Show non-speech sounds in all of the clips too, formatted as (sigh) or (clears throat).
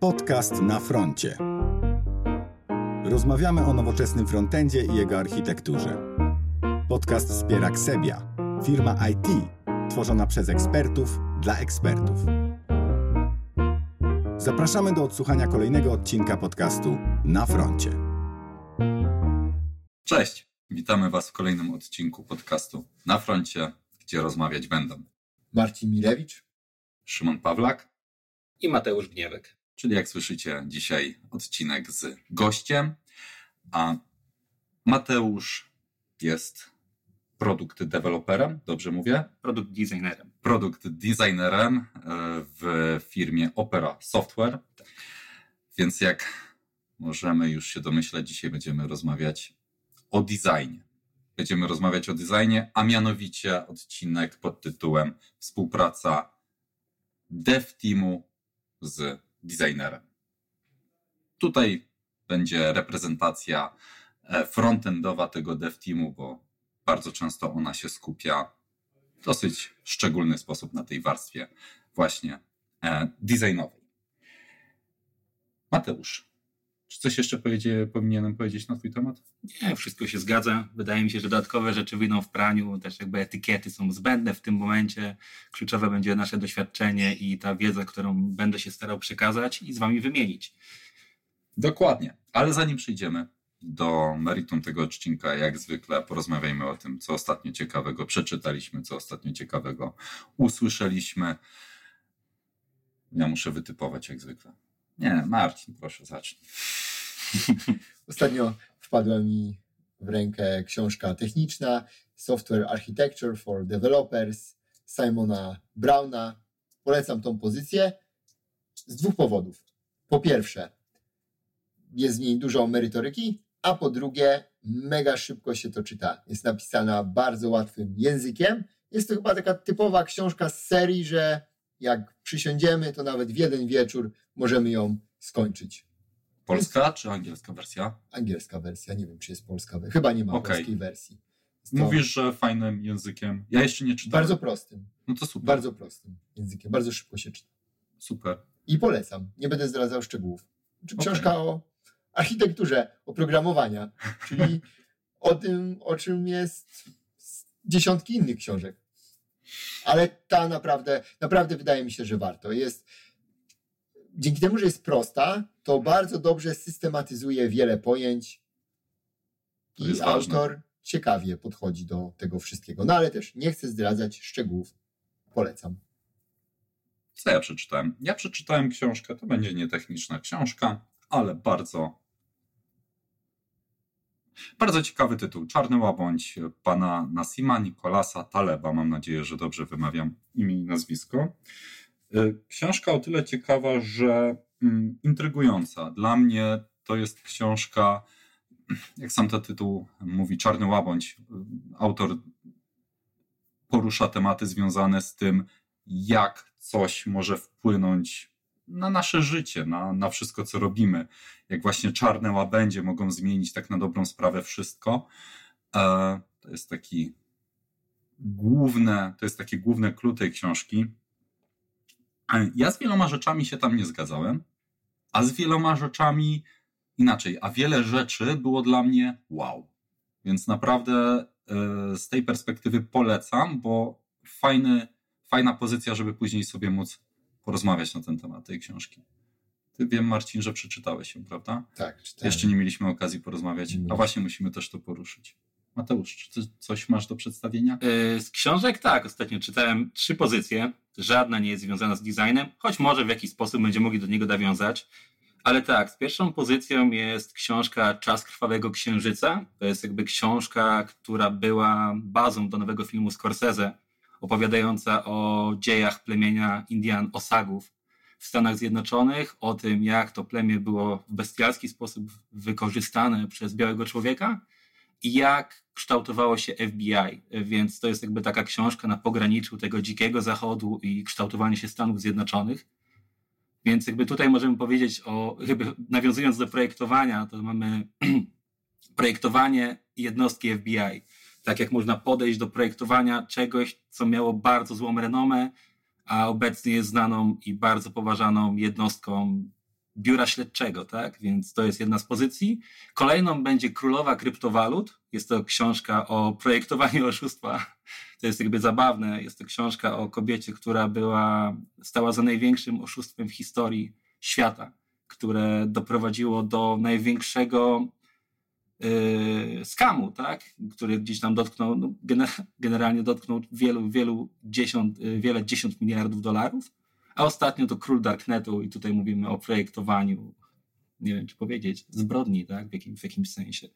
Podcast na froncie. Rozmawiamy o nowoczesnym frontendzie i jego architekturze. Podcast wspiera Ksebia, firma IT tworzona przez ekspertów dla ekspertów. Zapraszamy do odsłuchania kolejnego odcinka podcastu Na froncie. Cześć, witamy Was w kolejnym odcinku podcastu Na froncie, gdzie rozmawiać będą Marcin Milewicz, Szymon Pawlak i Mateusz Gniewek. Czyli jak słyszycie, dzisiaj odcinek z gościem, a Mateusz jest produkt deweloperem, dobrze mówię? Produkt designerem. Produkt designerem e, w firmie Opera Software. Więc jak możemy już się domyśleć, dzisiaj będziemy rozmawiać o designie. Będziemy rozmawiać o designie, a mianowicie odcinek pod tytułem Współpraca dev teamu z designerem. Tutaj będzie reprezentacja e, frontendowa tego dev teamu, bo bardzo często ona się skupia w dosyć szczególny sposób na tej warstwie właśnie e, designowej. Mateusz, czy coś jeszcze powiedzie, powinienem powiedzieć na Twój temat? Nie, wszystko się zgadza. Wydaje mi się, że dodatkowe rzeczy wyjdą w praniu, też jakby etykiety są zbędne w tym momencie. Kluczowe będzie nasze doświadczenie i ta wiedza, którą będę się starał przekazać i z Wami wymienić. Dokładnie. Ale zanim przejdziemy do meritum tego odcinka, jak zwykle porozmawiajmy o tym, co ostatnio ciekawego przeczytaliśmy, co ostatnio ciekawego usłyszeliśmy. Ja muszę wytypować jak zwykle. Nie, Marcin, proszę zacznij. (laughs) Ostatnio wpadła mi w rękę książka techniczna Software Architecture for Developers Simona Browna. Polecam tą pozycję z dwóch powodów. Po pierwsze, jest w niej dużo merytoryki, a po drugie, mega szybko się to czyta. Jest napisana bardzo łatwym językiem. Jest to chyba taka typowa książka z serii, że jak przysiądziemy, to nawet w jeden wieczór możemy ją skończyć. Polska czy angielska wersja? Angielska wersja, nie wiem czy jest polska. Chyba nie ma Okej. polskiej wersji. To Mówisz, że fajnym językiem. Ja jeszcze nie czytałem. Bardzo prostym, No to super. bardzo prostym językiem, bardzo szybko się czyta. Super. I polecam, nie będę zdradzał szczegółów. Książka o architekturze oprogramowania, czyli (laughs) o tym, o czym jest dziesiątki innych książek. Ale ta naprawdę, naprawdę wydaje mi się, że warto. Jest, dzięki temu, że jest prosta, to bardzo dobrze systematyzuje wiele pojęć i jest ważne. autor ciekawie podchodzi do tego wszystkiego. No ale też nie chcę zdradzać szczegółów. Polecam. Co ja przeczytałem? Ja przeczytałem książkę, to będzie nietechniczna książka, ale bardzo bardzo ciekawy tytuł. Czarny łabądź pana Nasima Nikolasa Taleba. Mam nadzieję, że dobrze wymawiam imię i nazwisko. Y, Książka o tyle ciekawa, że mm, intrygująca. Dla mnie to jest książka, jak sam to tytuł mówi, Czarny łabądź. Y, Autor porusza tematy związane z tym, jak coś może wpłynąć na nasze życie, na, na wszystko, co robimy. Jak właśnie czarne łabędzie mogą zmienić tak na dobrą sprawę wszystko. E, to jest taki główne, to jest takie główne clue tej książki. E, Ja z wieloma rzeczami się tam nie zgadzałem, a z wieloma rzeczami inaczej, a wiele rzeczy było dla mnie wow. Więc naprawdę e, z tej perspektywy polecam, bo fajny, fajna pozycja, żeby później sobie móc porozmawiać na ten temat tej książki. Ty wiem, Marcin, że przeczytałeś ją, prawda? Tak, czytałem. Jeszcze nie mieliśmy okazji porozmawiać, Nie. a właśnie musimy też to poruszyć. Mateusz, czy ty coś masz do przedstawienia? Yy, Z książek tak, ostatnio czytałem trzy pozycje. Żadna nie jest związana z designem, choć może w jakiś sposób będziemy mogli do niego nawiązać. Ale tak, z pierwszą pozycją jest książka Czas Krwawego Księżyca. To jest jakby książka, która była bazą do nowego filmu Scorsese, opowiadająca o dziejach plemienia Indian Osagów w Stanach Zjednoczonych, o tym, jak to plemię było w bestialski sposób wykorzystane przez białego człowieka i jak kształtowało się FBI. Więc to jest jakby taka książka na pograniczu tego dzikiego zachodu i kształtowania się Stanów Zjednoczonych. Więc jakby tutaj możemy powiedzieć o, jakby nawiązując do projektowania, to mamy (clears throat) projektowanie jednostki FBI. Tak jak można podejść do projektowania czegoś, co miało bardzo złą renomę, a obecnie jest znaną i bardzo poważaną jednostką biura śledczego, tak? Więc to jest jedna z pozycji. Kolejną będzie Królowa Kryptowalut. Jest to książka o projektowaniu (laughs) oszustwa. To jest jakby zabawne. Jest to książka o kobiecie, która była, stała za największym oszustwem w historii świata, które doprowadziło do największego skamu, tak? który gdzieś tam dotknął, no, generalnie dotknął wielu, wielu dziesiąt, yy, wiele dziesiąt miliardów dolarów a ostatnio to król Darknetu i tutaj mówimy o projektowaniu, nie wiem czy powiedzieć, zbrodni, tak, w, jakim, w jakimś sensie.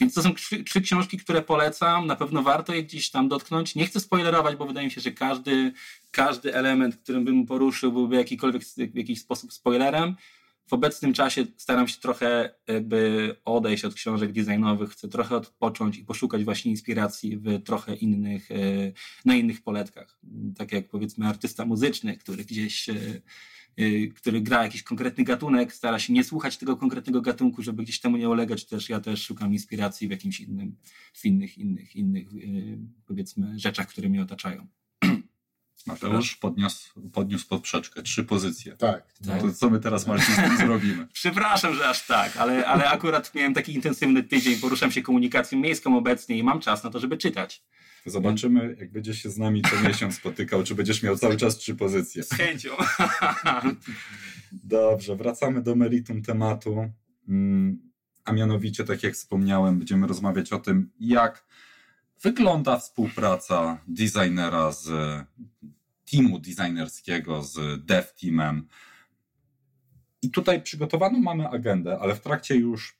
Więc to są trzy, trzy, książki, które polecam. Na pewno warto je gdzieś tam dotknąć. Nie chcę spoilerować, bo wydaje mi się, że każdy, każdy element, którym bym poruszył, byłby jakikolwiek w jakiś sposób spoilerem w obecnym czasie staram się trochę jakby odejść od książek designowych, chcę trochę odpocząć i poszukać właśnie inspiracji w trochę innych, e, na innych poletkach. Tak jak powiedzmy artysta muzyczny, który gdzieś e, e, który gra jakiś konkretny gatunek, stara się nie słuchać tego konkretnego gatunku, żeby gdzieś temu nie ulegać, też ja też szukam inspiracji w jakimś innym, w innych, innych, innych powiedzmy rzeczach, które mnie otaczają. Mateusz podniósł, podniósł poprzeczkę, trzy pozycje. Tak. No to co my teraz Marcin zrobimy? (laughs) Przepraszam, że aż tak, ale, ale akurat miałem taki intensywny tydzień, poruszam się komunikacją miejską obecnie i mam czas na to, żeby czytać. Zobaczymy, jak będziesz się z nami co miesiąc spotykał, czy będziesz miał cały czas trzy pozycje. Z chęcią. Dobrze, wracamy do meritum tematu. Mm, a mianowicie, tak jak wspomniałem, będziemy rozmawiać o tym, jak wygląda współpraca designera z teamu designerskiego, z dev teamem. I tutaj przygotowaną mamy agendę, ale w trakcie już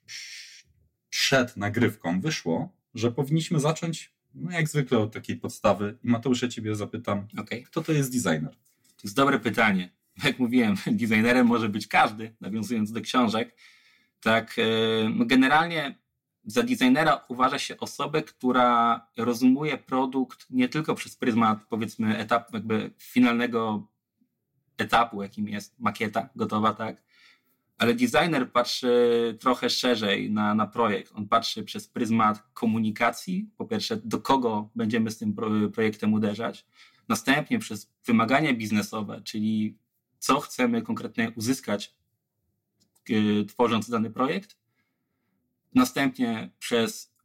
przed nagrywką wyszło, że powinniśmy zacząć, no jak zwykle, od takiej podstawy. I Mateusz, ja ciebie zapytam, okay. kto to jest designer? To jest dobre pytanie. Jak mówiłem, designerem może być każdy, nawiązując do książek. Tak, e, no generalnie za designera uważa się osobę, która rozumuje produkt nie tylko przez pryzmat, powiedzmy, etapu, jakby finalnego etapu, jakim jest makieta gotowa, tak? Ale designer patrzy trochę szerzej na, na projekt. On patrzy przez pryzmat komunikacji, po pierwsze, do kogo będziemy z tym projektem uderzać, następnie przez wymagania biznesowe, czyli co chcemy konkretnie uzyskać, yy, tworząc dany projekt, następnie przez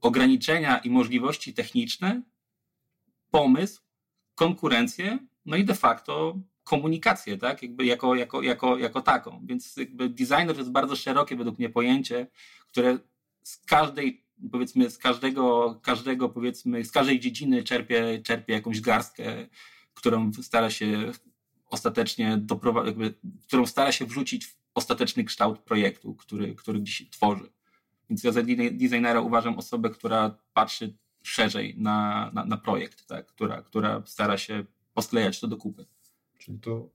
ograniczenia i możliwości techniczne, pomysł, konkurencję, no i de facto komunikację, tak? Jakby jako, jako, jako, jako taką. Więc jakby designer jest bardzo szerokie według mnie pojęcie, które z każdej, powiedzmy, z każdego, każdego powiedzmy, z każdej dziedziny czerpie, czerpie jakąś garstkę, którą stara się ostatecznie doprowadzić, którą stara się wrzucić w ostateczny kształt projektu, który, który dziś tworzy. Więc ja za designera uważam osobę, która patrzy szerzej na, na, na projekt, tak? która, która stara się posklejać to do kupy. Czyli to...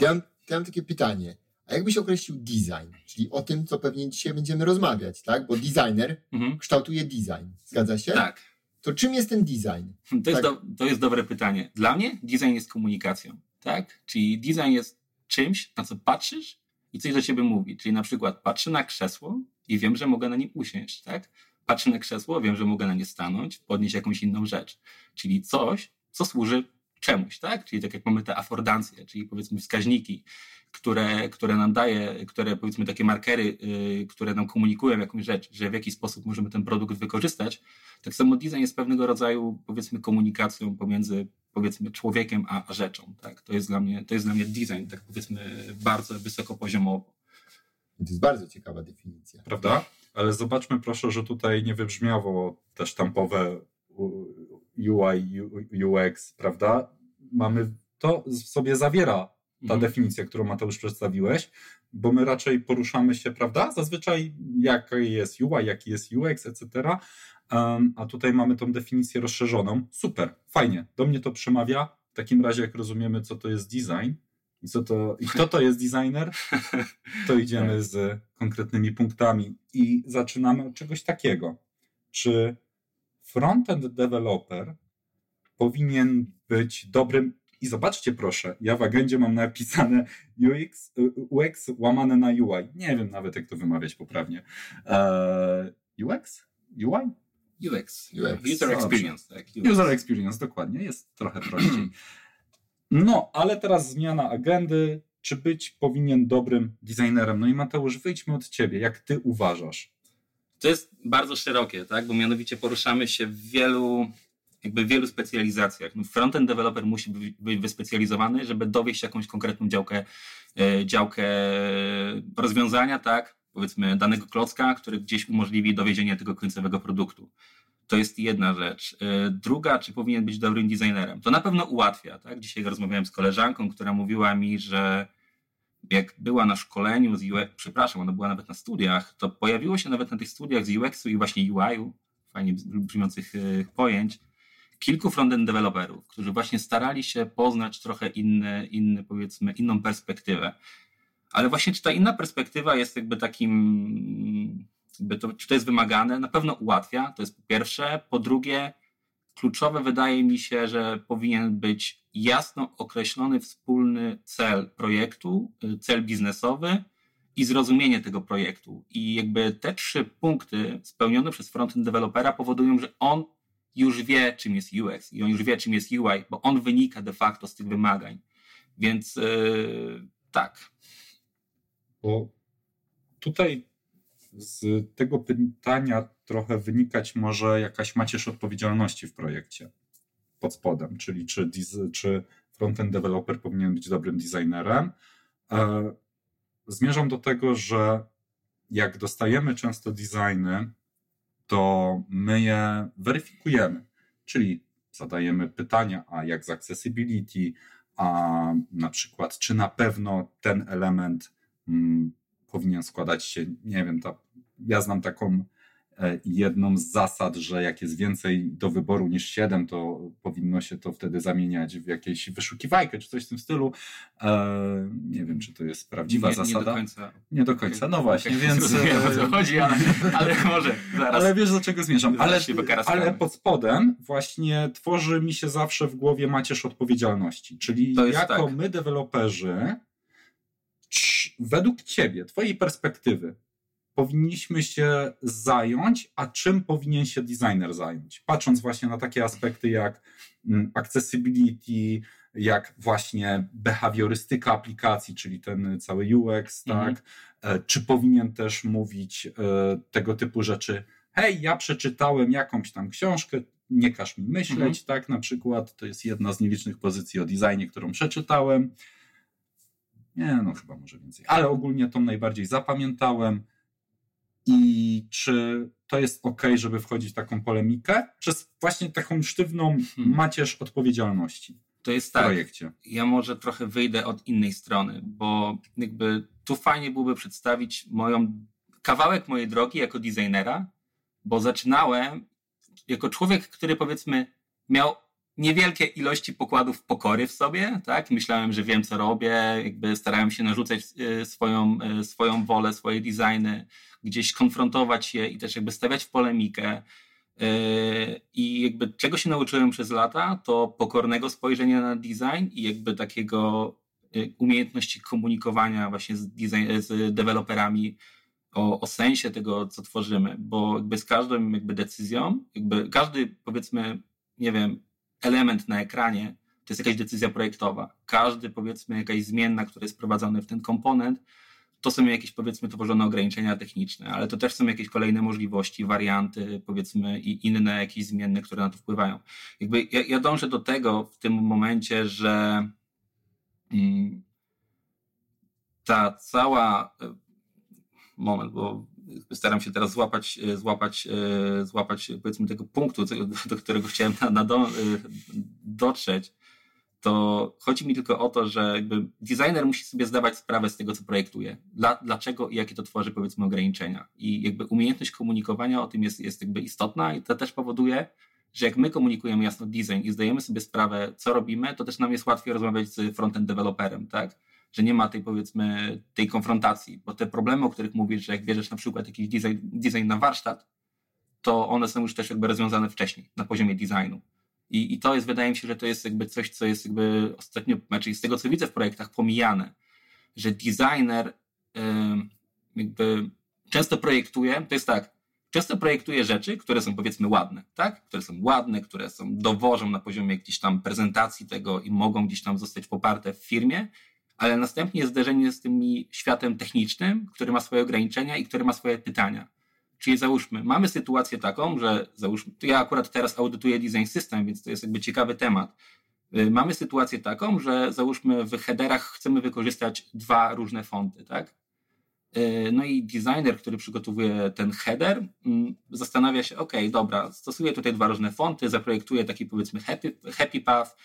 Ja mam, ja mam takie pytanie. A jakbyś określił design, czyli o tym, co pewnie dzisiaj będziemy rozmawiać, tak? Bo designer mhm. kształtuje design. Zgadza się? Tak. To czym jest ten design? To jest, tak. do, to jest dobre pytanie. Dla mnie design jest komunikacją, tak? Czyli design jest czymś, na co patrzysz i coś do ciebie mówi. Czyli na przykład patrzę na krzesło i wiem, że mogę na nim usiąść, tak? Patrzę na krzesło, wiem, że mogę na nie stanąć, podnieść jakąś inną rzecz. Czyli coś, co służy czemuś, tak? Czyli tak jak mamy te afordancje, czyli powiedzmy wskaźniki, które, które nam daje, które powiedzmy takie markery, yy, które nam komunikują jakąś rzecz, że w jaki sposób możemy ten produkt wykorzystać. Tak samo design jest pewnego rodzaju powiedzmy komunikacją pomiędzy powiedzmy człowiekiem a, a rzeczą, tak? To jest dla mnie, to jest dla mnie design, tak powiedzmy bardzo wysokopoziomowo. To jest bardzo ciekawa definicja. Prawda? Ale zobaczmy proszę, że tutaj nie wybrzmiało te sztampowe UI, UX, prawda? Mamy, to w sobie zawiera ta mhm. definicja, którą Mateusz przedstawiłeś, bo my raczej poruszamy się, prawda? Zazwyczaj jaki jest UI, jaki jest UX, etc. Um, a tutaj mamy tą definicję rozszerzoną. Super, fajnie, do mnie to przemawia. W takim razie, jak rozumiemy, co to jest design, i, co to, I kto to jest designer? (laughs) To idziemy z konkretnymi punktami i zaczynamy od czegoś takiego. Czy frontend developer powinien być dobrym i zobaczcie proszę, ja w agendzie mam napisane UX, UX łamane na UI. Nie wiem nawet, jak to wymawiać poprawnie. Eee, UX? UI? UX. UX. User Experience. Tak, UX. User Experience, dokładnie. Jest trochę prościej. (clears throat) No, ale teraz zmiana agendy. czy być powinien dobrym designerem? No i Mateusz, wyjdźmy od ciebie. Jak ty uważasz? To jest bardzo szerokie, tak? bo mianowicie poruszamy się w wielu, jakby wielu specjalizacjach. No frontend developer musi być wyspecjalizowany, żeby dowieść jakąś konkretną działkę, e, działkę rozwiązania, tak? powiedzmy danego klocka, który gdzieś umożliwi dowiezienie tego końcowego produktu. To jest jedna rzecz. E, druga, czy powinien być dobrym designerem? To na pewno ułatwia. Tak? Dzisiaj rozmawiałem z koleżanką, która mówiła mi, że jak była na szkoleniu z UX, przepraszam, ona była nawet na studiach, to pojawiło się nawet na tych studiach z UX-u i właśnie UI-u, fajnie brzmiących e, pojęć, kilku frontend deweloperów, którzy właśnie starali się poznać trochę inne, inne, powiedzmy, inną perspektywę. Ale właśnie czy ta inna perspektywa jest jakby takim, jakby to, czy to jest wymagane? Na pewno ułatwia, to jest po pierwsze. Po drugie, kluczowe wydaje mi się, że powinien być jasno określony wspólny cel projektu, y, cel biznesowy i zrozumienie tego projektu. I jakby te trzy punkty spełnione przez frontend dewelopera powodują, że on już wie, czym jest UX i on już wie, czym jest UI, bo on wynika de facto z tych wymagań. Więc yy, tak. Bo tutaj z tego pytania trochę wynikać może jakaś macierz odpowiedzialności w projekcie pod spodem, czyli czy, czy frontend developer powinien być dobrym designerem. E, zmierzam do tego, że jak dostajemy często designy, to my je weryfikujemy, czyli zadajemy pytania, a jak z accessibility, a na przykład, czy na pewno ten element mm, powinien składać się, nie wiem, ta, ja znam taką E, jedną z zasad, że jak jest więcej do wyboru niż 7, to powinno się to wtedy zamieniać w jakieś wyszukiwajkę czy coś w tym stylu. E, nie wiem, czy to jest prawdziwa nie, zasada. Nie do końca. Nie do końca, no właśnie, okay. więc... Rozumiem, o co chodzi, ale, ale może zaraz. Ale wiesz, do czego zmierzam. Ale, ale pod spodem właśnie tworzy mi się zawsze w głowie macierz odpowiedzialności. Czyli jako tak. my, deweloperzy, według ciebie, twojej perspektywy, powinniśmy się zająć, a czym powinien się designer zająć? Patrząc właśnie na takie aspekty jak mm, accessibility, jak właśnie behawiorystyka aplikacji, czyli ten cały UX, mhm. tak? Czy powinien też mówić e, tego typu rzeczy, hej, ja przeczytałem jakąś tam książkę, nie każ mi myśleć, mhm. tak? Na przykład to jest jedna z nielicznych pozycji o designie, którą przeczytałem. Nie, no chyba może więcej, ale ogólnie tą najbardziej zapamiętałem i czy to jest ok, żeby wchodzić w taką polemikę? Przez właśnie taką sztywną hmm. macierz odpowiedzialności. To jest tak. Projekcie. Ja może trochę wyjdę od innej strony, bo jakby tu fajnie byłoby przedstawić moją kawałek mojej drogi jako designera, bo zaczynałem jako człowiek, który powiedzmy miał niewielkie ilości pokładów pokory w sobie, tak? Myślałem, że wiem, co robię, jakby starałem się narzucać e, swoją, e, swoją wolę, swoje designy, gdzieś konfrontować je i też jakby stawiać w polemikę. E, I jakby czego się nauczyłem przez lata, to pokornego spojrzenia na design i jakby takiego umiejętności komunikowania właśnie z, design, z deweloperami o, o sensie tego, co tworzymy, bo jakby z każdą jakby decyzją, jakby każdy powiedzmy, nie wiem, element na ekranie to jest jakaś decyzja projektowa. Każdy, powiedzmy, jakaś zmienna, która jest wprowadzona w ten komponent, to są jakieś, powiedzmy, tworzone ograniczenia techniczne, ale to też są jakieś kolejne możliwości, warianty, powiedzmy, i inne jakieś zmienne, które na to wpływają. Jakby ja, ja dążę do tego w tym momencie, że mm, ta cała e, moment, bo staram się teraz złapać, e, złapać, e, złapać powiedzmy tego punktu, do którego chciałem na, na do, e, dotrzeć, to chodzi mi tylko o to, że jakby designer musi sobie zdawać sprawę z tego, co projektuje. Dla, dlaczego i jakie to tworzy, powiedzmy, ograniczenia. I jakby umiejętność komunikowania o tym jest, jest jakby istotna i to też powoduje, że jak my komunikujemy jasno design i zdajemy sobie sprawę, co robimy, to też nam jest łatwiej rozmawiać z frontend developerem, tak? Że nie ma tej powiedzmy tej konfrontacji, bo te problemy, o których mówisz, że jak bierzesz na przykład jakiś design, design na warsztat, to one są już też jakby rozwiązane wcześniej na poziomie designu. I, I to jest, wydaje mi się, że to jest jakby coś, co jest jakby ostatnio, znaczy z tego co widzę w projektach, pomijane, że designer yy, jakby często projektuje, to jest tak, często projektuje rzeczy, które są powiedzmy ładne, tak? Które są ładne, które są dowożą na poziomie gdzieś tam prezentacji tego i mogą gdzieś tam zostać poparte w firmie, ale następnie jest zderzenie z tym światem technicznym, który ma swoje ograniczenia i który ma swoje pytania. Czyli załóżmy, mamy sytuację taką, że załóżmy, ja akurat teraz audytuję design system, więc to jest jakby ciekawy temat. Y, mamy sytuację taką, że załóżmy w headerach chcemy wykorzystać dwa różne fonty, tak? Y, no i designer, który przygotowuje ten header, mm, zastanawia się, ok, dobra, stosuję tutaj dwa różne fonty, zaprojektuję taki powiedzmy happy, happy path,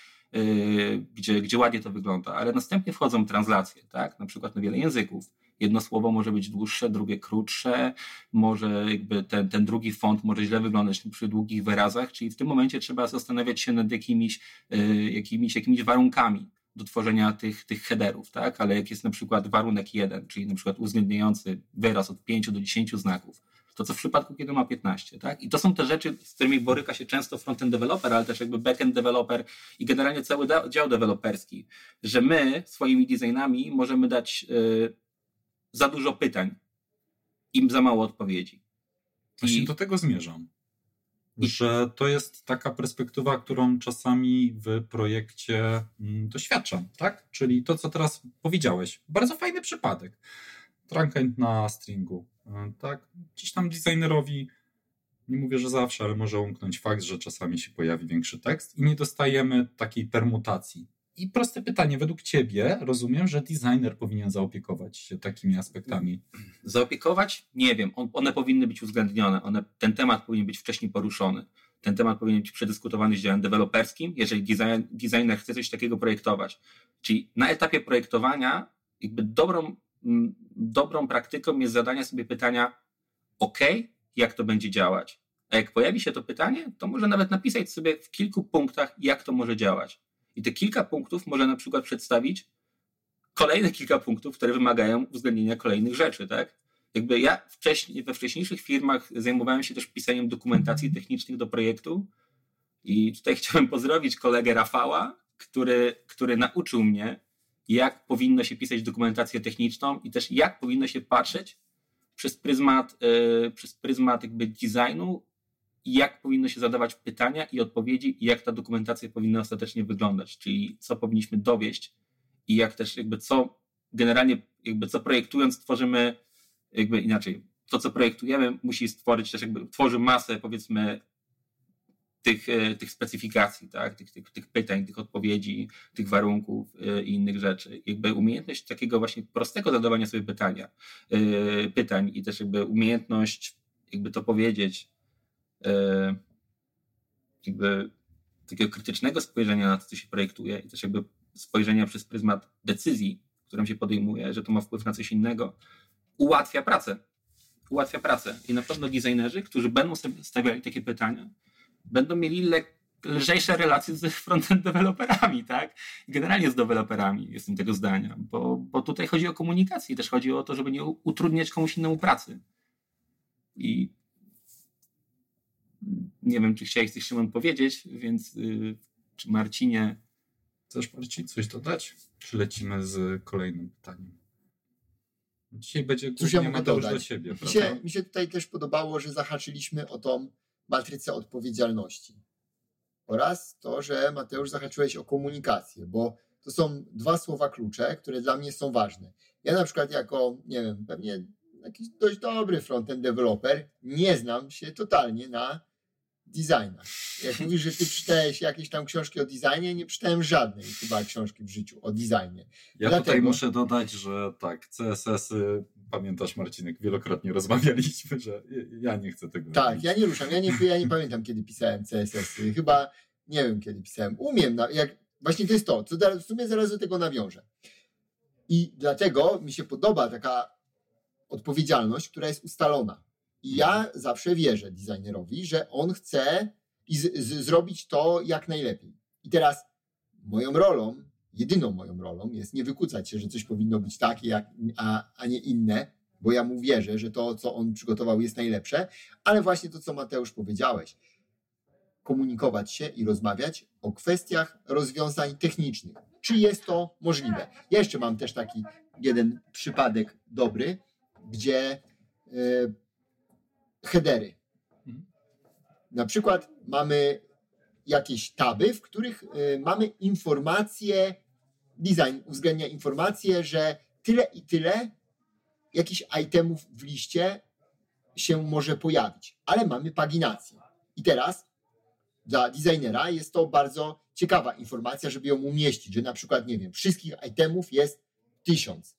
gdzie, gdzie ładnie to wygląda, ale następnie wchodzą translacje, tak? Na przykład na wiele języków jedno słowo może być dłuższe, drugie krótsze, może jakby ten, ten drugi font może źle wyglądać przy długich wyrazach, czyli w tym momencie trzeba zastanawiać się nad jakimiś, y, jakimiś, jakimiś warunkami do tworzenia tych, tych headerów, tak? Ale jak jest na przykład warunek jeden, czyli na przykład uwzględniający wyraz od 5 do 10 znaków, to co w przypadku, kiedy ma 15, tak? I to są te rzeczy, z którymi boryka się często frontend developer, ale też jakby backend developer i generalnie cały dział deweloperski, że my swoimi designami możemy dać y, za dużo pytań, im za mało odpowiedzi. Właśnie I... do tego zmierzam. Że to jest taka perspektywa, którą czasami w projekcie mm, doświadczam, tak? Czyli to, co teraz powiedziałeś. Bardzo fajny przypadek. Trunkend na stringu. E, tak? Gdzieś tam designerowi, nie mówię, że zawsze, ale może umknąć fakt, że czasami się pojawi większy tekst i nie dostajemy takiej permutacji i proste pytanie, według Ciebie rozumiem, że designer powinien zaopiekować się takimi aspektami. Zaopiekować? Nie wiem. one powinny być uwzględnione. One, ten temat powinien być wcześniej poruszony. Ten temat powinien być przedyskutowany z działem deweloperskim, jeżeli design, designer chce coś takiego projektować. Czyli na etapie projektowania, jakby dobrą, dobrą praktyką jest zadanie sobie pytania: OK, jak to będzie działać? A jak pojawi się to pytanie, to może nawet napisać sobie w kilku punktach, jak to może działać. I te kilka punktów może na przykład przedstawić kolejne kilka punktów, które wymagają uwzględnienia kolejnych rzeczy, tak? Jakby ja wcześniej, we wcześniejszych firmach zajmowałem się też pisaniem dokumentacji technicznych do projektu i tutaj (laughs) chciałem pozdrowić kolegę Rafała, który, który nauczył mnie, jak powinno się pisać dokumentację techniczną i też jak powinno się patrzeć przez pryzmat, yy, przez pryzmat jakby designu jak powinno się zadawać pytania i odpowiedzi i jak ta dokumentacja powinna ostatecznie wyglądać, czyli co powinniśmy dowieść i jak też jakby co generalnie jakby co projektując tworzymy jakby inaczej, to co projektujemy musi stworzyć też jakby, tworzy masę powiedzmy tych, e, tych specyfikacji, tak? tych, tych, tych pytań, tych odpowiedzi, tych warunków e, i innych rzeczy. Jakby umiejętność takiego właśnie prostego zadawania sobie pytania, e, pytań i też jakby umiejętność jakby to powiedzieć, jakby takiego krytycznego spojrzenia na to, co się projektuje i też jakby spojrzenia przez pryzmat decyzji, którą się podejmuje, że to ma wpływ na coś innego, ułatwia pracę. Ułatwia pracę. I na pewno designerzy, którzy będą sobie stawiali takie pytania, będą mieli lżejsze relacje z frontend deweloperami, tak? Generalnie z deweloperami, jestem tego zdania, bo, bo tutaj chodzi o komunikację, też chodzi o to, żeby nie utrudniać komuś innemu pracy. I nie wiem, czy chciałeś coś Szymon powiedzieć, więc yy, czy Marcinie... Chcesz Marcin coś dodać? Czy lecimy z kolejnym pytaniem? Dzisiaj będzie Cóż ja mogę dodać? do siebie, mi się, mi się tutaj też podobało, że zahaczyliśmy o tą matrycę odpowiedzialności. Oraz to, że Mateusz zahaczyłeś o komunikację, bo to są dwa słowa klucze, które dla mnie są ważne. Ja na przykład jako, nie wiem, pewnie jakiś dość dobry frontend developer, nie znam się totalnie na designa. Jak mówisz, że ty czytałeś jakieś tam książki o designie, nie czytałem żadnej chyba książki w życiu o designie. Ja Dlatego... tutaj muszę dodać, że tak, CSS-y, pamiętasz Marcinek, wielokrotnie rozmawialiśmy, że ja nie chcę tego Tak, robić. ja nie ruszam, ja nie, ja nie pamiętam kiedy pisałem CSS-y, chyba nie wiem kiedy pisałem, umiem, na, jak, właśnie to jest to, co w sumie zaraz do tego nawiążę. I dlatego mi się podoba taka odpowiedzialność, która jest ustalona. I ja zawsze wierzę designerowi, że on chce i z, z, zrobić to jak najlepiej. I teraz moją rolą, jedyną moją rolą jest nie wykucać się, że coś powinno być takie, jak, a, a nie inne, bo ja mu wierzę, że to, co on przygotował, jest najlepsze, ale właśnie to, co Mateusz powiedziałeś, komunikować się i rozmawiać o kwestiach rozwiązań technicznych. Czy jest to możliwe? Ja jeszcze mam też taki jeden przypadek dobry, gdzie y, headery. Mhm. Na przykład mamy jakieś taby, w których y, mamy informacje design uwzględnia informację, że tyle i tyle jakichś itemów w liście się może pojawić, ale mamy paginację. I teraz dla designera jest to bardzo ciekawa informacja, żeby ją umieścić, że na przykład, nie wiem, wszystkich itemów jest tysiąc,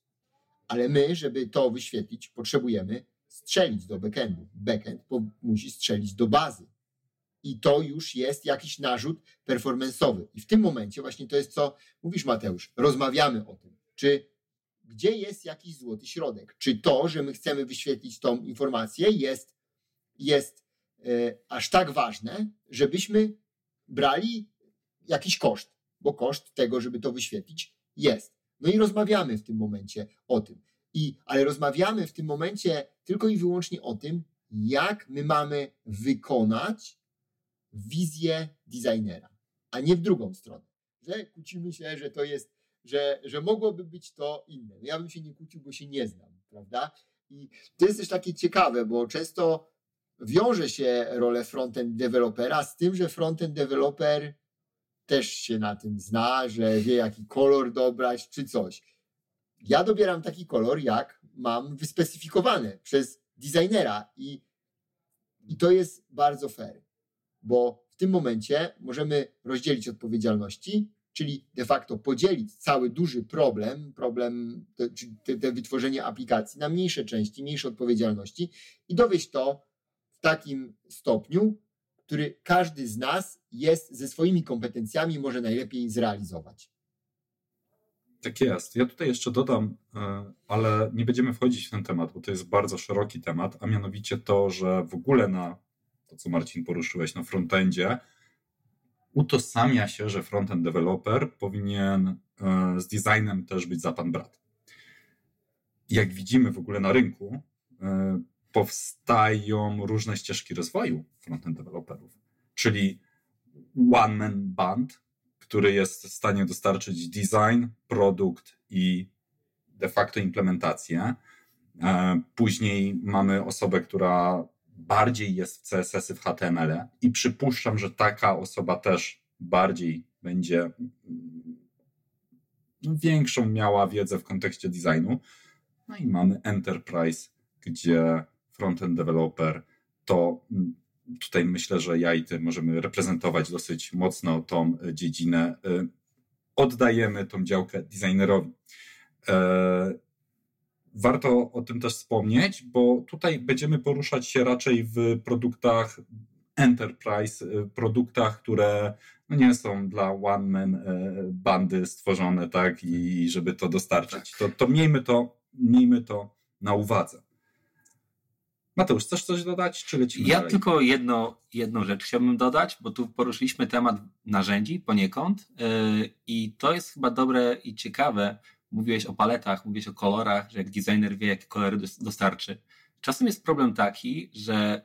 ale my, żeby to wyświetlić, potrzebujemy strzelić do backendu. Backend musi strzelić do bazy. I to już jest jakiś narzut performanceowy. I w tym momencie właśnie to jest co mówisz, Mateusz. Rozmawiamy o tym. Czy gdzie jest jakiś złoty środek? Czy to, że my chcemy wyświetlić tą informację, jest, jest e, aż tak ważne, żebyśmy brali jakiś koszt, bo koszt tego, żeby to wyświetlić, jest. No i rozmawiamy w tym momencie o tym. I, ale rozmawiamy w tym momencie tylko i wyłącznie o tym, jak my mamy wykonać wizję designera, a nie w drugą stronę. Że kłócimy się, że to jest, że, że mogłoby być to inne. No ja bym się nie kłócił, bo się nie znam, prawda? I to jest też takie ciekawe, bo często wiąże się rolę frontend dewelopera z tym, że frontend developer też się na tym zna, że wie jaki kolor dobrać czy coś. Ja dobieram taki kolor, jak mam wyspecyfikowany przez designera i, i to jest bardzo fair, bo w tym momencie możemy rozdzielić odpowiedzialności, czyli de facto podzielić cały duży problem, problem, te, te wytworzenie aplikacji na mniejsze części, mniejsze odpowiedzialności i dowieść to w takim stopniu, który każdy z nas jest ze swoimi kompetencjami może najlepiej zrealizować. Tak jest. Ja tutaj jeszcze dodam, e, ale nie będziemy wchodzić w ten temat, bo to jest bardzo szeroki temat, a mianowicie to, że w ogóle na to, co Marcin poruszyłeś, na frontendzie, utożsamia się, że frontend developer powinien e, z designem też być za pan brat. Jak widzimy w ogóle na rynku, e, powstają różne ścieżki rozwoju frontend developerów, czyli one man band, który jest w stanie dostarczyć design, produkt i de facto implementację. E, później mamy osobę, która bardziej jest w CSS-y, w HTML i przypuszczam, że taka osoba też bardziej będzie no, większą miała wiedzę w kontekście designu. No i mamy Enterprise, gdzie frontend developer to tutaj myślę, że ja i ty możemy reprezentować dosyć mocno tą dziedzinę. Y, oddajemy tą działkę designerowi. E, warto o tym też wspomnieć, bo tutaj będziemy poruszać się raczej w produktach enterprise, y, produktach, które no nie są dla one-man y, bandy stworzone, tak, i żeby to dostarczyć. To, to miejmy to, miejmy to na uwadze. Mateusz, chcesz coś dodać, czy lecimy Ja dalej? tylko jedno, jedną rzecz chciałbym dodać, bo tu poruszyliśmy temat narzędzi poniekąd yy, i to jest chyba dobre i ciekawe. Mówiłeś o paletach, mówiłeś o kolorach, że jak designer wie, jakie kolory dostarczy. Czasem jest problem taki, że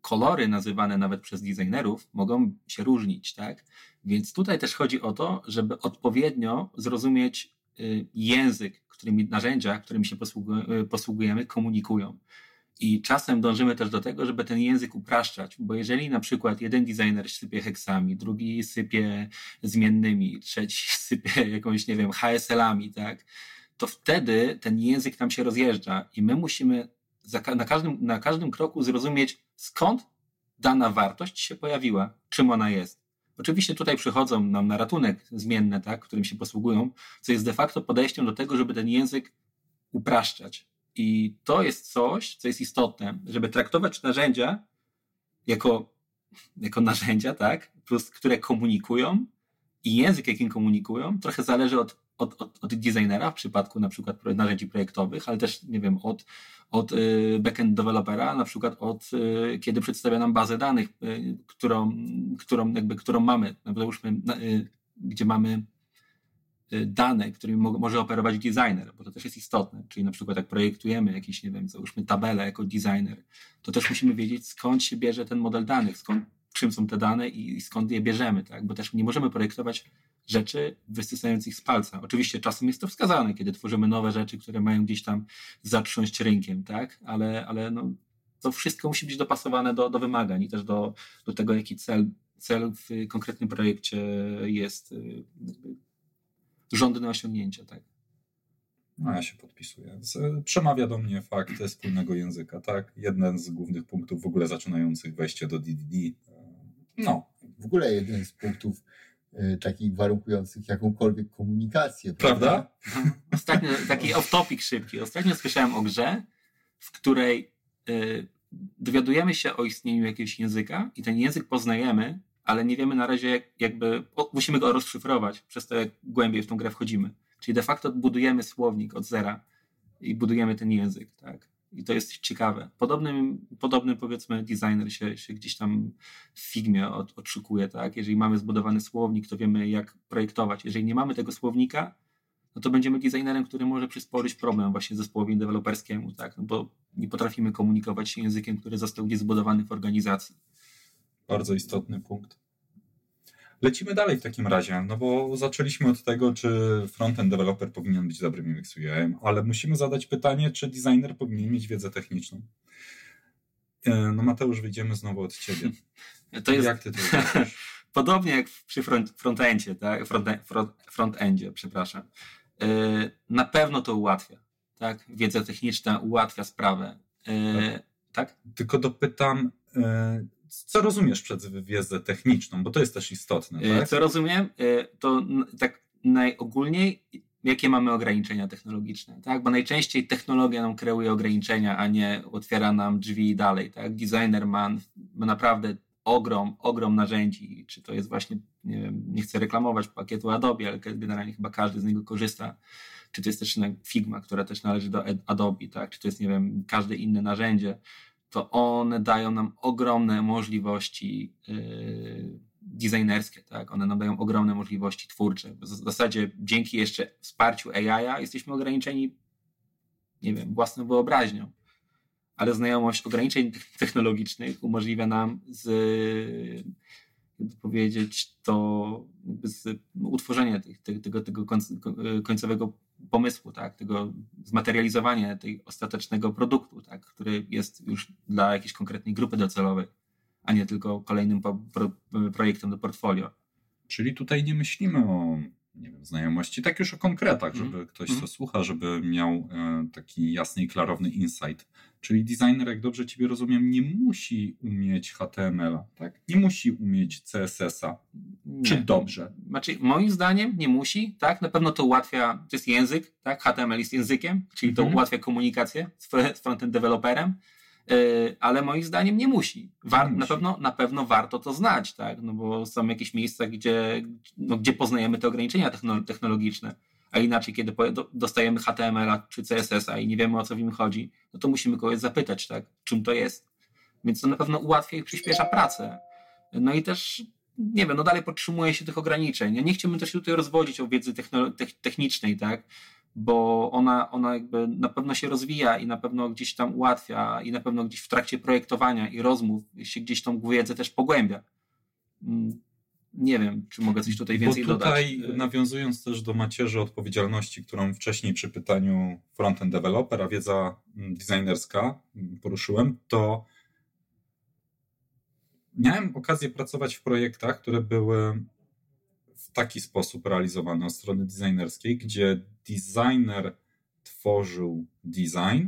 kolory nazywane nawet przez designerów mogą się różnić, tak? Więc tutaj też chodzi o to, żeby odpowiednio zrozumieć y, język, którymi narzędzia, którymi się y, posługujemy, komunikują. I czasem dążymy też do tego, żeby ten język upraszczać, bo jeżeli na przykład jeden designer sypie heksami, drugi sypie zmiennymi, trzeci (laughs) sypie jakąś, nie wiem, HSL-ami, tak, to wtedy ten język nam się rozjeżdża i my musimy na każdym, na każdym kroku zrozumieć, skąd dana wartość się pojawiła, czym ona jest. Oczywiście tutaj przychodzą nam na ratunek zmienne, tak, którym się posługują, co jest de facto podejściem do tego, żeby ten język upraszczać. I to jest coś, co jest istotne, żeby traktować narzędzia jako, jako narzędzia, tak, plus które komunikują i język, jakim komunikują, trochę zależy od, od, od, od designera w przypadku na przykład narzędzi projektowych, ale też, nie wiem, od, od y, backend dewelopera, na przykład od y, kiedy przedstawia nam bazę danych, y, którą, którą, jakby, którą mamy, załóżmy, gdzie mamy dane, którymi może operować designer, bo to też jest istotne. Czyli na przykład jak projektujemy jakieś, nie wiem, załóżmy tabelę jako designer, to też musimy wiedzieć skąd się bierze ten model danych, skąd, czym są te dane i skąd je bierzemy, tak? Bo też nie możemy projektować rzeczy wysysając ich z palca. Oczywiście czasem jest to wskazane, kiedy tworzymy nowe rzeczy, które mają gdzieś tam zatrząść rynkiem, tak? Ale, ale no, to wszystko musi być dopasowane do, do wymagań i też do, do tego, jaki cel, cel w konkretnym projekcie jest y, żądne osiągnięcia. Tak. No ja się podpisuję. Przemawia do mnie fakt wspólnego języka, tak? Jeden z głównych punktów w ogóle zaczynających wejście do DDD. No. W ogóle jeden z punktów y, takich warunkujących jakąkolwiek komunikację. Prawda? prawda? Ostatnio, taki off-topic szybki. Ostatnio słyszałem o grze, w której y, dowiadujemy się o istnieniu jakiegoś języka i ten język poznajemy, ale nie wiemy na razie jak, jakby, musimy go rozszyfrować, przez to jak głębiej w tą grę wchodzimy. Czyli de facto budujemy słownik od zera i budujemy ten język, tak? I to jest ciekawe. Podobnym, podobnym powiedzmy designer się, się gdzieś tam w Figmie od, odszukuje, tak? Jeżeli mamy zbudowany słownik, to wiemy jak projektować. Jeżeli nie mamy tego słownika, no to będziemy designerem, który może przysporzyć problem właśnie zespołowi deweloperskiemu, tak? No bo nie potrafimy komunikować się językiem, który został gdzieś zbudowany w organizacji. Bardzo istotny punkt. Lecimy dalej w takim razie, no bo zaczęliśmy od tego, czy frontend developer powinien być dobrym UX UI, ale musimy zadać pytanie, czy designer powinien mieć wiedzę techniczną. E, no Mateusz, wyjdziemy znowu od ciebie. (laughs) To jest... Jak ty to (laughs) Podobnie jak przy front, frontendzie, tak? front, front, frontendzie, przepraszam. E, na pewno to ułatwia. Tak? Wiedza techniczna ułatwia sprawę. E, tak? Tylko dopytam, co rozumiesz przez wiedzę techniczną, bo to jest też istotne. E, tak? Co rozumiem, e, to tak najogólniej, jakie mamy ograniczenia technologiczne, tak? Bo najczęściej technologia nam kreuje ograniczenia, a nie otwiera nam drzwi dalej, tak? Designer ma, ma naprawdę ogrom, ogrom narzędzi, czy to jest właśnie, nie wiem, nie chcę reklamować pakietu Adobe, ale generalnie chyba każdy z niego korzysta, czy to jest też Figma, która też należy do Adobe, tak? Czy to jest, nie wiem, każde inne narzędzie, to one dają nam ogromne możliwości yy, designerskie, tak? One nam dają ogromne możliwości twórcze. W zasadzie dzięki jeszcze wsparciu AI jesteśmy ograniczeni, nie wiem, własną wyobraźnią, ale znajomość ograniczeń (laughs) technologicznych umożliwia nam z, jakby powiedzieć, to z, utworzenie tego, tego, tego końcowego pomysłu, tak, tego zmaterializowania tej ostatecznego produktu, tak, który jest już dla jakiejś konkretnej grupy docelowej, a nie tylko kolejnym po, pro, projektem do portfolio. Czyli tutaj nie myślimy o nie wiem, znajomości, tak już o konkretach, żeby mm. ktoś, mm. co słucha, żeby miał e, taki jasny i klarowny insight. Czyli designer, jak dobrze Ciebie rozumiem, nie musi umieć HTML-a, tak? Nie musi umieć CSS-a. Czy dobrze? Znaczy, moim zdaniem nie musi, tak? Na pewno to ułatwia, to jest język, tak? HTML jest językiem, czyli to mm. ułatwia komunikację z frontend developerem. E, ale moim zdaniem nie musi. War, na, pewno, na pewno warto to znać, tak? no bo są jakieś miejsca, gdzie, no, gdzie poznajemy te ograniczenia technologiczne, a inaczej, kiedy dostajemy HTML-a czy CSS-a i nie wiemy o co w nim chodzi, no to musimy kogoś zapytać, tak? czym to jest. Więc to na pewno ułatwia i przyspiesza pracę. No i też, nie wiem, no dalej podtrzymuje się tych ograniczeń. Ja nie chciałbym też tutaj rozwodzić o wiedzy technicznej, tak? Bo ona, ona jakby na pewno się rozwija i na pewno gdzieś tam ułatwia i na pewno gdzieś w trakcie projektowania i rozmów się gdzieś tą wiedzę też pogłębia. Mm, nie wiem, czy mogę coś tutaj więcej bo tutaj, dodać. nawiązując też do macierzy odpowiedzialności, którą wcześniej przy pytaniu frontend developer, a wiedza mm, designerska mm, poruszyłem, to miałem okazję pracować w projektach, które były taki sposób realizowane od strony designerskiej, gdzie designer tworzył design,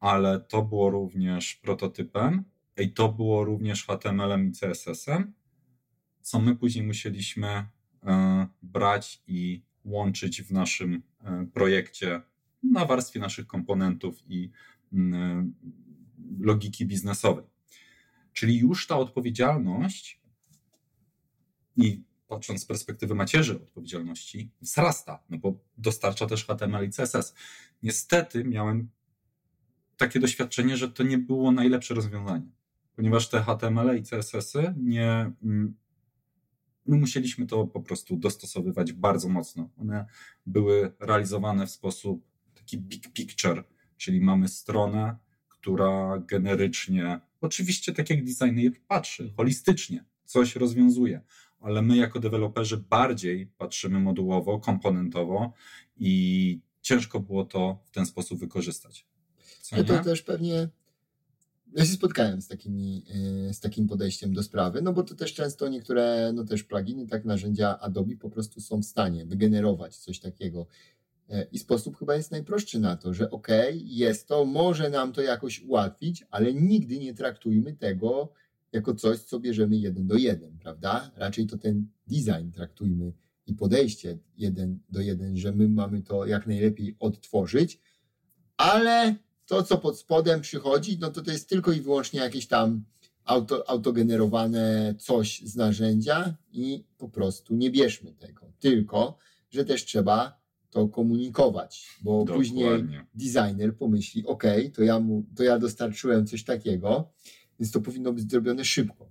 ale to było również prototypem i to było również HTML-em i CSS-em, co my później musieliśmy e, brać i łączyć w naszym e, projekcie na warstwie naszych komponentów i e, logiki biznesowej. Czyli już ta odpowiedzialność i patrząc z perspektywy macierzy odpowiedzialności, wzrasta, no bo dostarcza też HTML i CSS. Niestety miałem takie doświadczenie, że to nie było najlepsze rozwiązanie, ponieważ te HTML i CSS-y nie. My musieliśmy to po prostu dostosowywać bardzo mocno. One były realizowane w sposób taki big picture, czyli mamy stronę, która generycznie, oczywiście tak jak designer patrzy, holistycznie, coś rozwiązuje ale my jako deweloperzy bardziej patrzymy modułowo, komponentowo i ciężko było to w ten sposób wykorzystać. Co to też pewnie ja się spotkałem z, takimi, y, z takim podejściem do sprawy, no bo to też często niektóre, no też pluginy, tak, narzędzia Adobe po prostu są w stanie wygenerować coś takiego. E, I sposób chyba jest najprostszy na to, że okej, okay, jest to, może nam to jakoś ułatwić, ale nigdy nie traktujmy tego jako coś, co bierzemy jeden do jeden, prawda? Raczej to ten design traktujmy i podejście jeden do jeden, że my mamy to jak najlepiej odtworzyć, ale to, co pod spodem przychodzi, no to to jest tylko i wyłącznie jakieś tam auto, autogenerowane coś z narzędzia i po prostu nie bierzmy tego. Tylko, że też trzeba to komunikować, bo Dokładnie. później designer pomyśli, ok, to ja, mu, to ja dostarczyłem coś takiego, więc to powinno być zrobione szybko.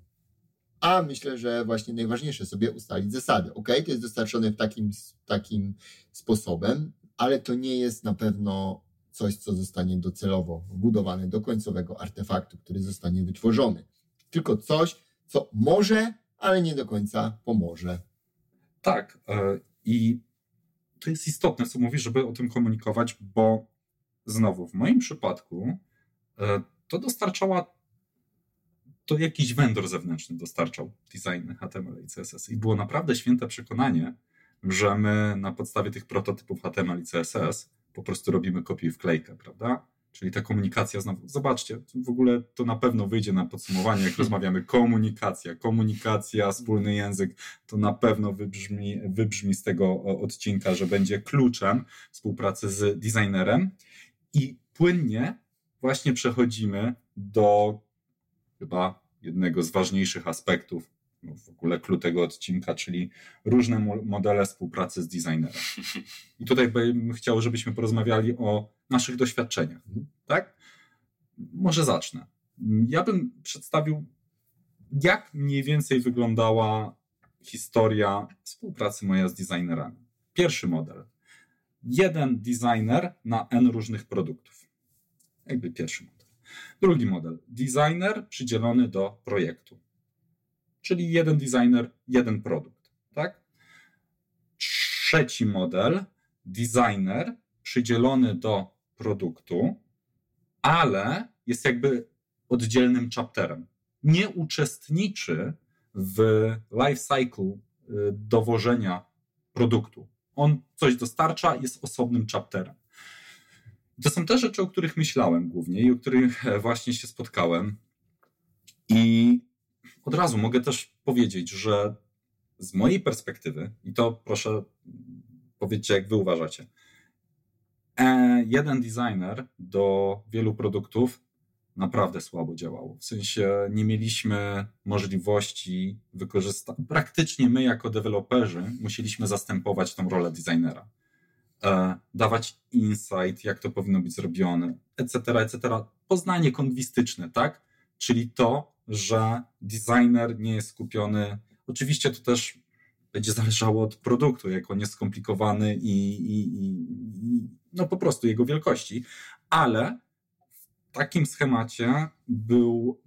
A myślę, że właśnie najważniejsze sobie ustalić zasady. Ok, to jest dostarczone w takim, takim sposobem, ale to nie jest na pewno coś, co zostanie docelowo wbudowane do końcowego artefaktu, który zostanie wytworzony. Tylko coś, co może, ale nie do końca pomoże. Tak. E, I to jest istotne, co mówisz, żeby o tym komunikować, bo znowu w moim przypadku e, to dostarczała to jakiś vendor zewnętrzny dostarczał designy HTML i CSS. I było naprawdę święte przekonanie, że my na podstawie tych prototypów HTML i CSS po prostu robimy kopię i wklejkę, prawda? Czyli ta komunikacja znowu, zobaczcie, w ogóle to na pewno wyjdzie na podsumowanie, jak (laughs) rozmawiamy, komunikacja, komunikacja, wspólny język, to na pewno wybrzmi, wybrzmi z tego odcinka, że będzie kluczem współpracy z designerem i płynnie właśnie przechodzimy do chyba jednego z ważniejszych aspektów no, w ogóle klucz tego odcinka, czyli różne modele współpracy z designerem. I tutaj bym chciał, żebyśmy porozmawiali o naszych doświadczeniach. Mhm. Tak? Może zacznę. Ja bym przedstawił, jak mniej więcej wyglądała historia współpracy moja z designerami. Pierwszy model. Jeden designer na N różnych produktów. Jakby pierwszy model. Drugi model. Designer przydzielony do projektu czyli jeden designer, jeden produkt. Tak? Trzeci model, designer przydzielony do produktu, ale jest jakby oddzielnym chapterem. Nie uczestniczy w life cycle y, dowożenia produktu. On coś dostarcza, jest osobnym chapterem. To są te rzeczy, o których myślałem głównie i o których e, właśnie się spotkałem. I od razu mogę też powiedzieć, że z mojej perspektywy, i to proszę powiedzcie, jak wy uważacie, e, jeden designer do wielu produktów naprawdę słabo działało. W sensie nie mieliśmy możliwości wykorzystać. Praktycznie my, jako deweloperzy, musieliśmy zastępować tą rolę designera. E, dawać insight, jak to powinno być zrobione, etc., etc. Poznanie kongwistyczne, tak? Czyli to, że designer nie jest skupiony. Oczywiście to też będzie zależało od produktu, jak on jest skomplikowany i, i, i, no po prostu jego wielkości, ale w takim schemacie był,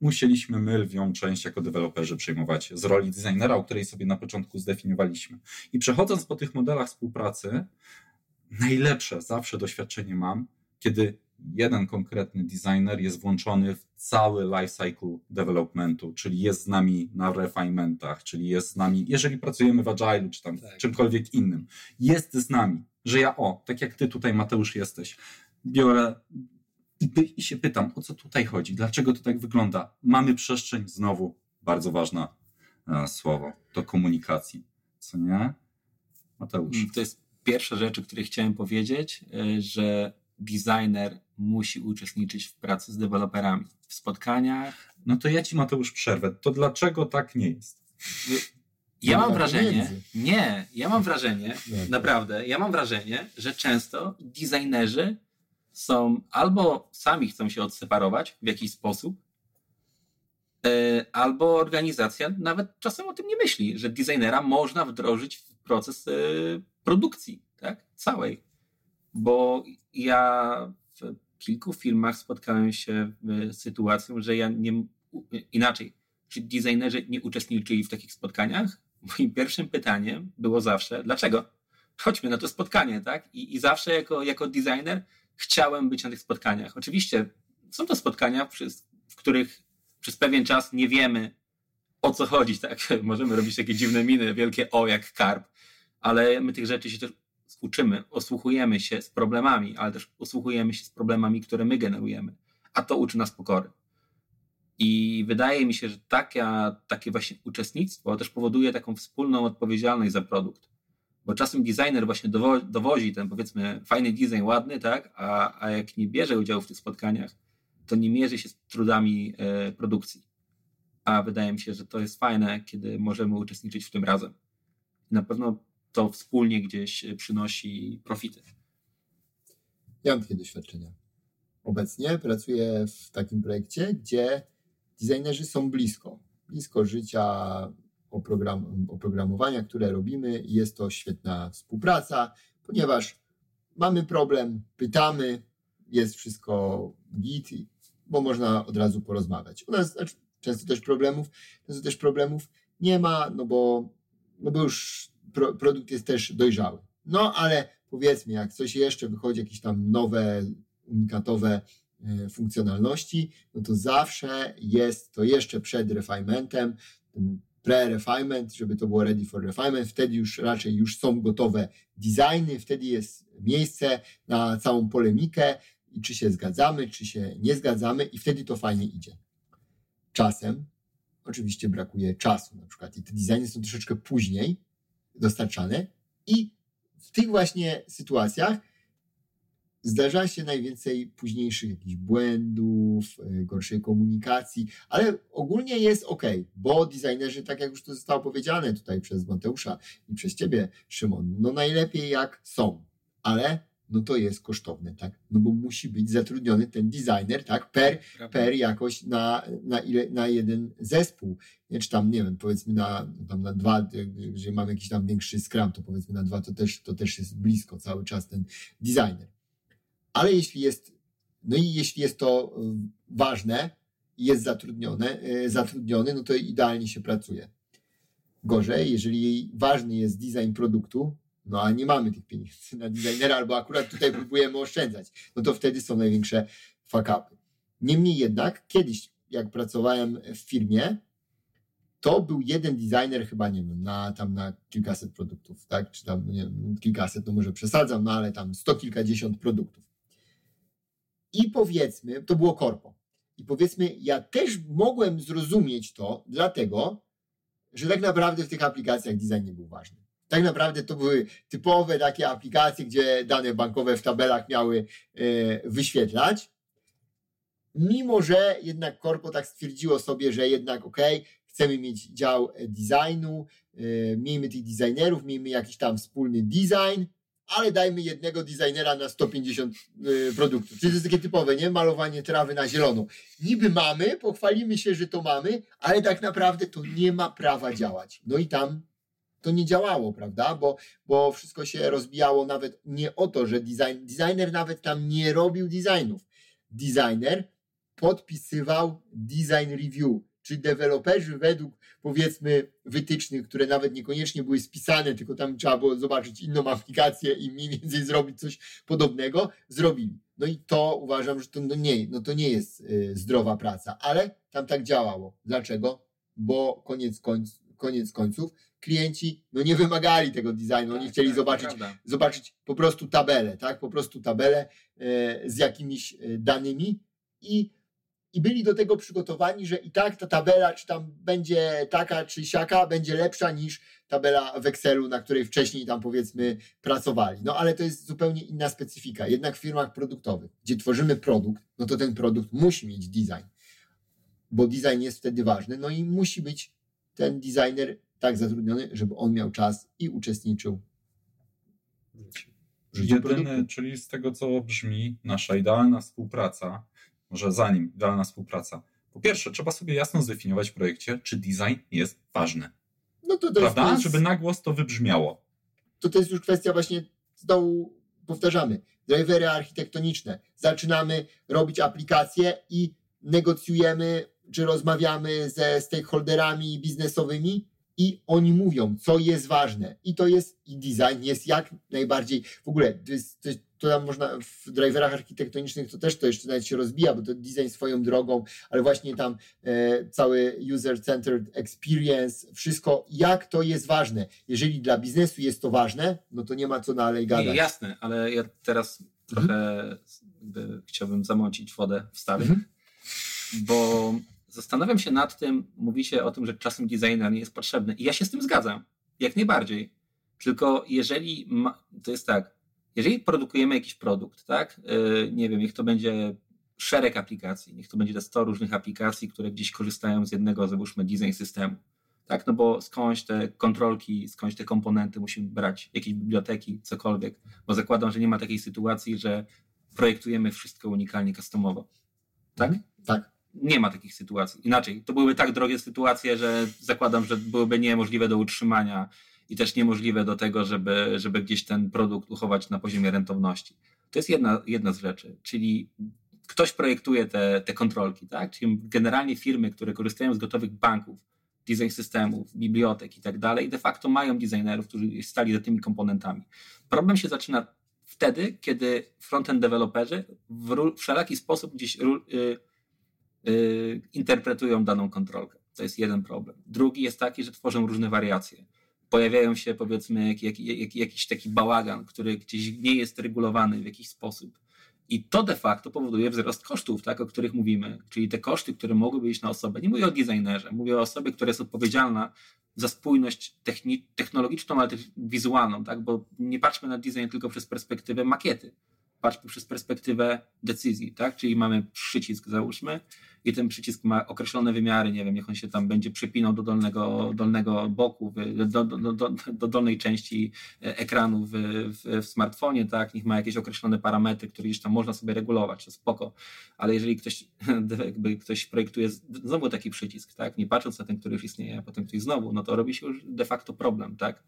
musieliśmy my lwią część jako deweloperzy przejmować z roli designera, o której sobie na początku zdefiniowaliśmy. I przechodząc po tych modelach współpracy, najlepsze zawsze doświadczenie mam, kiedy jeden konkretny designer jest włączony w cały lifecycle developmentu, czyli jest z nami na refinementach, czyli jest z nami, jeżeli pracujemy w Agile czy tam tak. czymkolwiek innym, jest z nami, że ja o, tak jak ty tutaj Mateusz jesteś, biorę i, i się pytam, o co tutaj chodzi, dlaczego to tak wygląda. Mamy przestrzeń, znowu bardzo ważne e, słowo, do komunikacji, co nie? Mateusz. To jest pierwsza rzecz, o której chciałem powiedzieć, e, że designer musi uczestniczyć w pracy z deweloperami, w spotkaniach. No to ja ci Mateusz przerwę. To dlaczego tak nie jest? Ja mam wrażenie, nie, ja mam wrażenie, naprawdę, ja mam wrażenie, że często designerzy są albo sami chcą się odseparować w jakiś sposób, e, albo organizacja nawet czasem o tym nie myśli, że designera można wdrożyć w proces e, produkcji, tak, całej. Bo ja w kilku filmach spotkałem się z sytuacją, że ja nie inaczej, czy designerzy nie uczestniczyli w takich spotkaniach? Moim pierwszym pytaniem było zawsze, dlaczego? Chodźmy na to spotkanie, tak? I, i zawsze jako, jako designer chciałem być na tych spotkaniach. Oczywiście są to spotkania, w których przez pewien czas nie wiemy, o co chodzi. Tak? (laughs) Możemy robić takie dziwne miny, wielkie o jak karp, ale my tych rzeczy się też uczymy, osłuchujemy się z problemami, ale też osłuchujemy się z problemami, które my generujemy, a to uczy nas pokory. I wydaje mi się, że taka, takie właśnie uczestnictwo też powoduje taką wspólną odpowiedzialność za produkt. Bo czasem designer właśnie dowo dowozi ten powiedzmy fajny design, ładny, tak? A, a jak nie bierze udziału w tych spotkaniach, to nie mierzy się z trudami e, produkcji. A wydaje mi się, że to jest fajne, kiedy możemy uczestniczyć w tym razem. Na pewno to wspólnie gdzieś przynosi profity. Ja mam takie doświadczenia. Obecnie pracuję w takim projekcie, gdzie designerzy są blisko. Blisko życia oprogram oprogramowania, które robimy. Jest to świetna współpraca, ponieważ mamy problem, pytamy, jest wszystko git, bo można od razu porozmawiać. U nas znaczy, często też problemów, często też problemów nie ma, no bo, no bo już pro, produkt jest też dojrzały. No ale powiedzmy, jak coś jeszcze wychodzi, jakieś tam nowe, unikatowe e, funkcjonalności, no to zawsze jest to jeszcze przed refinementem, pre-refinement, żeby to było ready for refinement, wtedy już raczej już są gotowe designy, wtedy jest miejsce na całą polemikę i czy się zgadzamy, czy się nie zgadzamy i wtedy to fajnie idzie. Czasem oczywiście brakuje czasu na przykład i te designy są troszeczkę później dostarczane i w tych właśnie sytuacjach zdarza się najwięcej późniejszych jakichś błędów, e, gorszej komunikacji, ale ogólnie jest ok, bo designerzy, tak jak już to zostało powiedziane tutaj przez Mateusza i przez ciebie, Szymon, no najlepiej jak są, ale no to jest kosztowne, tak? No bo musi być zatrudniony ten designer, tak? Per, per jakoś na, na, ile, na jeden zespół. Czy tam, nie wiem, powiedzmy na, tam na dwa, jeżeli mamy jakiś tam większy scrum, to powiedzmy na dwa, to też, to też jest blisko cały czas ten designer. Ale jeśli jest, no i jeśli jest to y, ważne i jest zatrudnione, y, zatrudniony, no to idealnie się pracuje. Gorzej, jeżeli ważny jest design produktu, no a nie mamy tych pieniędzy na designera, albo akurat tutaj próbujemy oszczędzać, no to wtedy są największe fakapy. Niemniej jednak, kiedyś, jak pracowałem w firmie, to był jeden designer chyba, nie wiem, na, tam na kilkaset produktów, tak? Czy tam, nie wiem, kilkaset, to może przesadzam, no ale tam sto kilkadziesiąt produktów. I powiedzmy, to było korpo. I powiedzmy, ja też mogłem zrozumieć to, dlatego, że tak naprawdę w tych aplikacjach design nie był ważny. Tak naprawdę to były typowe takie aplikacje, gdzie dane bankowe w tabelach miały e, wyświetlać. Mimo, że jednak korpo tak stwierdziło sobie, że jednak ok, chcemy mieć dział designu, e, miejmy tych designerów, miejmy jakiś tam wspólny design, ale dajmy jednego designera na 150 e, produktów. Czyli to jest takie typowe, nie? Malowanie trawy na zielono. Niby mamy, pochwalimy się, że to mamy, ale tak naprawdę to nie ma prawa działać. No i tam to nie działało, prawda? Bo, bo wszystko się rozbijało nawet nie o to, że design, designer nawet tam nie robił designów. Designer podpisywał design review, czy deweloperzy według powiedzmy wytycznych, które nawet niekoniecznie były spisane, tylko tam trzeba było zobaczyć inną aplikację i mniej więcej zrobić coś podobnego, zrobili. No i to uważam, że to no nie, no to nie jest y, zdrowa praca, ale tam tak działało. Dlaczego? Bo koniec, końc, koniec końców klienci no nie wymagali tego designu, oni tak, chcieli tak, zobaczyć, zobaczyć po prostu tabelę, tak? Po prostu tabelę e, z jakimiś e, danymi i, i byli do tego przygotowani, że i tak ta tabela, czy tam będzie taka, czy siaka, będzie lepsza niż tabela w Excelu, na której wcześniej tam powiedzmy pracowali. No ale to jest zupełnie inna specyfika. Jednak w firmach produktowych, gdzie tworzymy produkt, no to ten produkt musi mieć design, bo design jest wtedy ważny, no i musi być ten designer tak zatrudniony, żeby on miał czas i uczestniczył w życiu Jedyny, czyli z tego, co brzmi, nasza idealna współpraca, może zanim idealna współpraca, po pierwsze, trzeba sobie jasno zdefiniować w projekcie, czy design jest ważny. No to, to Prawda? Jest, Żeby na głos to wybrzmiało. To to jest już kwestia właśnie, znowu powtarzamy, drivery architektoniczne. Zaczynamy robić aplikacje i negocjujemy, czy rozmawiamy ze stakeholderami biznesowymi i oni mówią, co jest ważne. I to jest, i design jest jak najbardziej, w ogóle, to, jest, to, to tam można w driverach architektonicznych to też to jeszcze nawet się rozbija, bo to design swoją drogą, ale właśnie tam e, cały user-centered experience, wszystko, jak to jest ważne. Jeżeli dla biznesu jest to ważne, no to nie ma co dalej gadać. Nie, jasne, ale ja teraz trochę mhm. chciałbym zamącić wodę w stary, mhm. bo zastanawiam się nad tym, mówi się o tym, że czasem designer nie jest potrzebny i ja się z tym zgadzam, jak najbardziej. Tylko jeżeli, ma, to jest tak, jeżeli produkujemy jakiś produkt, tak, yy, nie wiem, niech to będzie szereg aplikacji, niech to będzie te 100 różnych aplikacji, które gdzieś korzystają z jednego, załóżmy, design systemu, tak, no bo skądś te kontrolki, skądś te komponenty musimy brać, jakieś biblioteki, cokolwiek, bo zakładam, że nie ma takiej sytuacji, że projektujemy wszystko unikalnie, customowo. Tak? Mhm. Tak. Nie ma takich sytuacji. Inaczej, to byłyby tak drogie sytuacje, że zakładam, że byłyby niemożliwe do utrzymania i też niemożliwe do tego, żeby, żeby gdzieś ten produkt uchować na poziomie rentowności. To jest jedna, jedna z rzeczy, czyli ktoś projektuje te, te kontrolki, tak? Czyli generalnie firmy, które korzystają z gotowych banków, design systemów, bibliotek i tak dalej, de facto mają designerów, którzy stali za tymi komponentami. Problem się zaczyna wtedy, kiedy frontend deweloperzy w wszelaki sposób gdzieś yy, interpretują daną kontrolkę. To jest jeden problem. Drugi jest taki, że tworzą różne wariacje. Pojawiają się powiedzmy jak, jak, jak, jakiś taki bałagan, który gdzieś nie jest regulowany w jakiś sposób i to de facto powoduje wzrost kosztów, tak, o których mówimy. Czyli te koszty, które mogłyby iść na osobę. Nie mówię o designerze, mówię o osobie, która jest odpowiedzialna za spójność technologiczną, ale też wizualną, tak? bo nie patrzmy na design tylko przez perspektywę makiety. Patrzmy przez perspektywę decyzji, tak? Czyli mamy przycisk, załóżmy, i ten przycisk ma określone wymiary, nie wiem, niech on się tam będzie przypinał do dolnego, dolnego boku, do, do, do, do dolnej części e, ekranu w, w, w, smartfonie, tak, niech ma jakieś określone parametry, które już tam można sobie regulować, to spoko, ale jeżeli ktoś, (laughs) jakby ktoś projektuje znowu taki przycisk, tak, nie patrząc na ten, który już istnieje, a potem ktoś znowu, no to robi się już de facto problem, tak,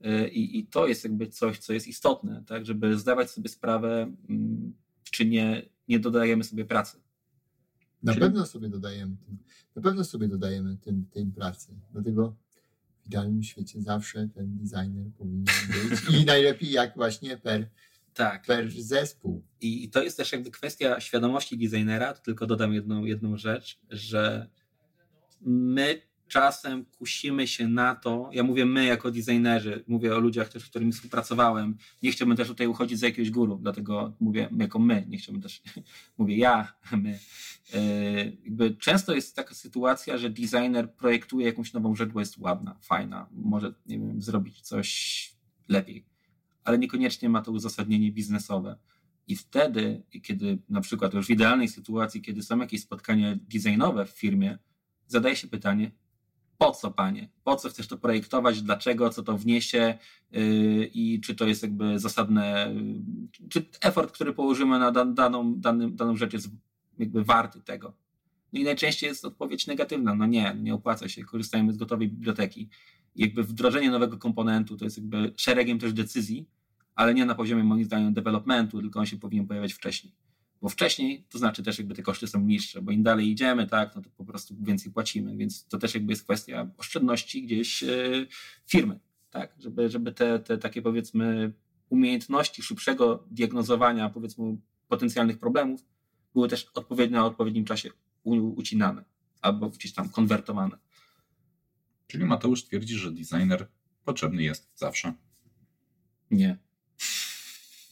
e, i, i to jest jakby coś, co jest istotne, tak, żeby zdawać sobie sprawę, mm, czy nie, nie dodajemy sobie pracy na Czyli... pewno sobie dodajemy tym, na pewno sobie dodajemy tym, tym pracy. Dlatego w idealnym świecie zawsze ten designer powinien być (laughs) i najlepiej jak właśnie per, tak. per zespół. I to jest też jakby kwestia świadomości designera, tylko dodam jedną, jedną rzecz, że my czasem kusimy się na to, ja mówię my jako designerzy, mówię o ludziach też, z którymi współpracowałem, nie chciałbym też tutaj uchodzić za jakiegoś guru, dlatego mówię jako my, nie chciałbym też, (laughs) mówię ja, my. E, jakby często jest taka sytuacja, że designer projektuje jakąś nową rzecz, bo jest ładna, fajna, może nie wiem, zrobić coś lepiej, ale niekoniecznie ma to uzasadnienie biznesowe. I wtedy, kiedy na przykład już w idealnej sytuacji, kiedy są jakieś spotkania designowe w firmie, zadaje się pytanie, po co, panie? Po co chcesz to projektować? Dlaczego? Co to wniesie? Yy, I czy to jest jakby zasadne, yy, czy effort, który położymy na daną, daną, daną rzecz jest jakby warty tego? No i najczęściej jest odpowiedź negatywna. No nie, nie opłaca się. Korzystajmy z gotowej biblioteki. Jakby wdrożenie nowego komponentu to jest jakby szeregiem też decyzji, ale nie na poziomie moim zdaniem developmentu, tylko on się powinien pojawiać wcześniej bo wcześniej to znaczy też jakby te koszty są niższe, bo im dalej idziemy, tak, no to po prostu więcej płacimy, więc to też jakby jest kwestia oszczędności gdzieś e, firmy, tak, żeby, żeby te, te takie powiedzmy umiejętności szybszego diagnozowania powiedzmy potencjalnych problemów były też odpowiednio na odpowiednim czasie ucinane albo gdzieś tam konwertowane. Czyli Mateusz twierdzi, że designer potrzebny jest zawsze. Nie.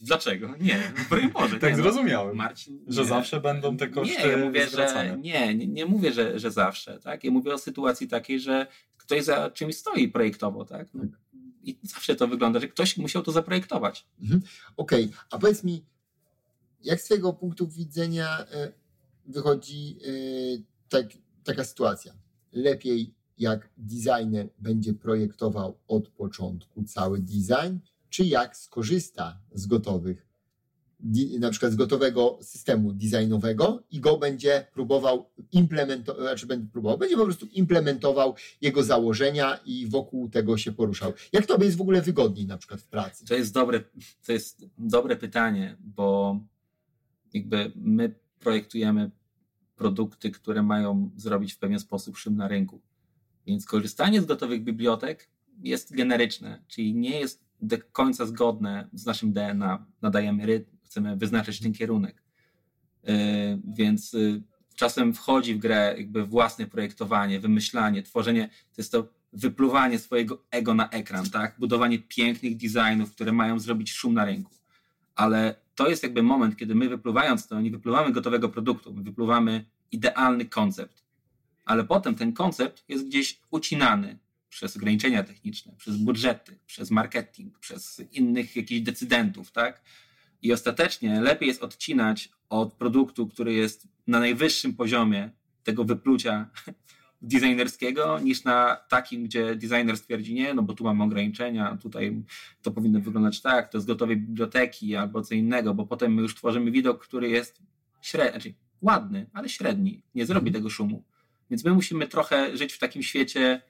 Dlaczego? Nie, broń Boże. tak nie, no. zrozumiałem, Marcin, że nie. zawsze będą te koszty nie, ja mówię, że, nie, nie, nie mówię, że, że zawsze. Tak? Ja mówię o sytuacji takiej, że ktoś za czymś stoi projektowo. Tak? No, I zawsze to wygląda, że ktoś musiał to zaprojektować. Mhm. Okej, okay. a powiedz mi, jak z twojego punktu widzenia e, wychodzi e, tak, taka sytuacja? Lepiej jak designer będzie projektował od początku cały design, czy jak skorzysta z gotowych, na przykład z gotowego systemu designowego i go będzie próbował implementować, znaczy będzie próbował, będzie po prostu implementował jego założenia i wokół tego się poruszał. Jak to jest w ogóle wygodniej na przykład w pracy? To jest dobre, to jest dobre pytanie, bo jakby my projektujemy produkty, które mają zrobić w pewien sposób szym na rynku. Więc korzystanie z gotowych bibliotek jest generyczne, czyli nie jest do końca zgodne z naszym DNA. Nadajemy rytm, chcemy wyznaczyć ten kierunek. Yy, więc yy, czasem wchodzi w grę jakby własne projektowanie, wymyślanie, tworzenie, to jest to wypluwanie swojego ego na ekran, tak? Budowanie pięknych designów, które mają zrobić szum na rynku. Ale to jest jakby moment, kiedy my wypluwając to, nie wypluwamy gotowego produktu, my wypluwamy idealny koncept. Ale potem ten koncept jest gdzieś ucinany przez ograniczenia techniczne, przez budżety, przez marketing, przez innych jakichś decydentów, tak? I ostatecznie lepiej jest odcinać od produktu, który jest na najwyższym poziomie tego wyplucia (laughs) designerskiego, niż na takim, gdzie designer stwierdzi, nie, no bo tu mamy ograniczenia, tutaj to powinno wyglądać tak, to z gotowej biblioteki albo co innego, bo potem my już tworzymy widok, który jest średni, znaczy ładny, ale średni, nie zrobi tego szumu. Więc my musimy trochę żyć w takim świecie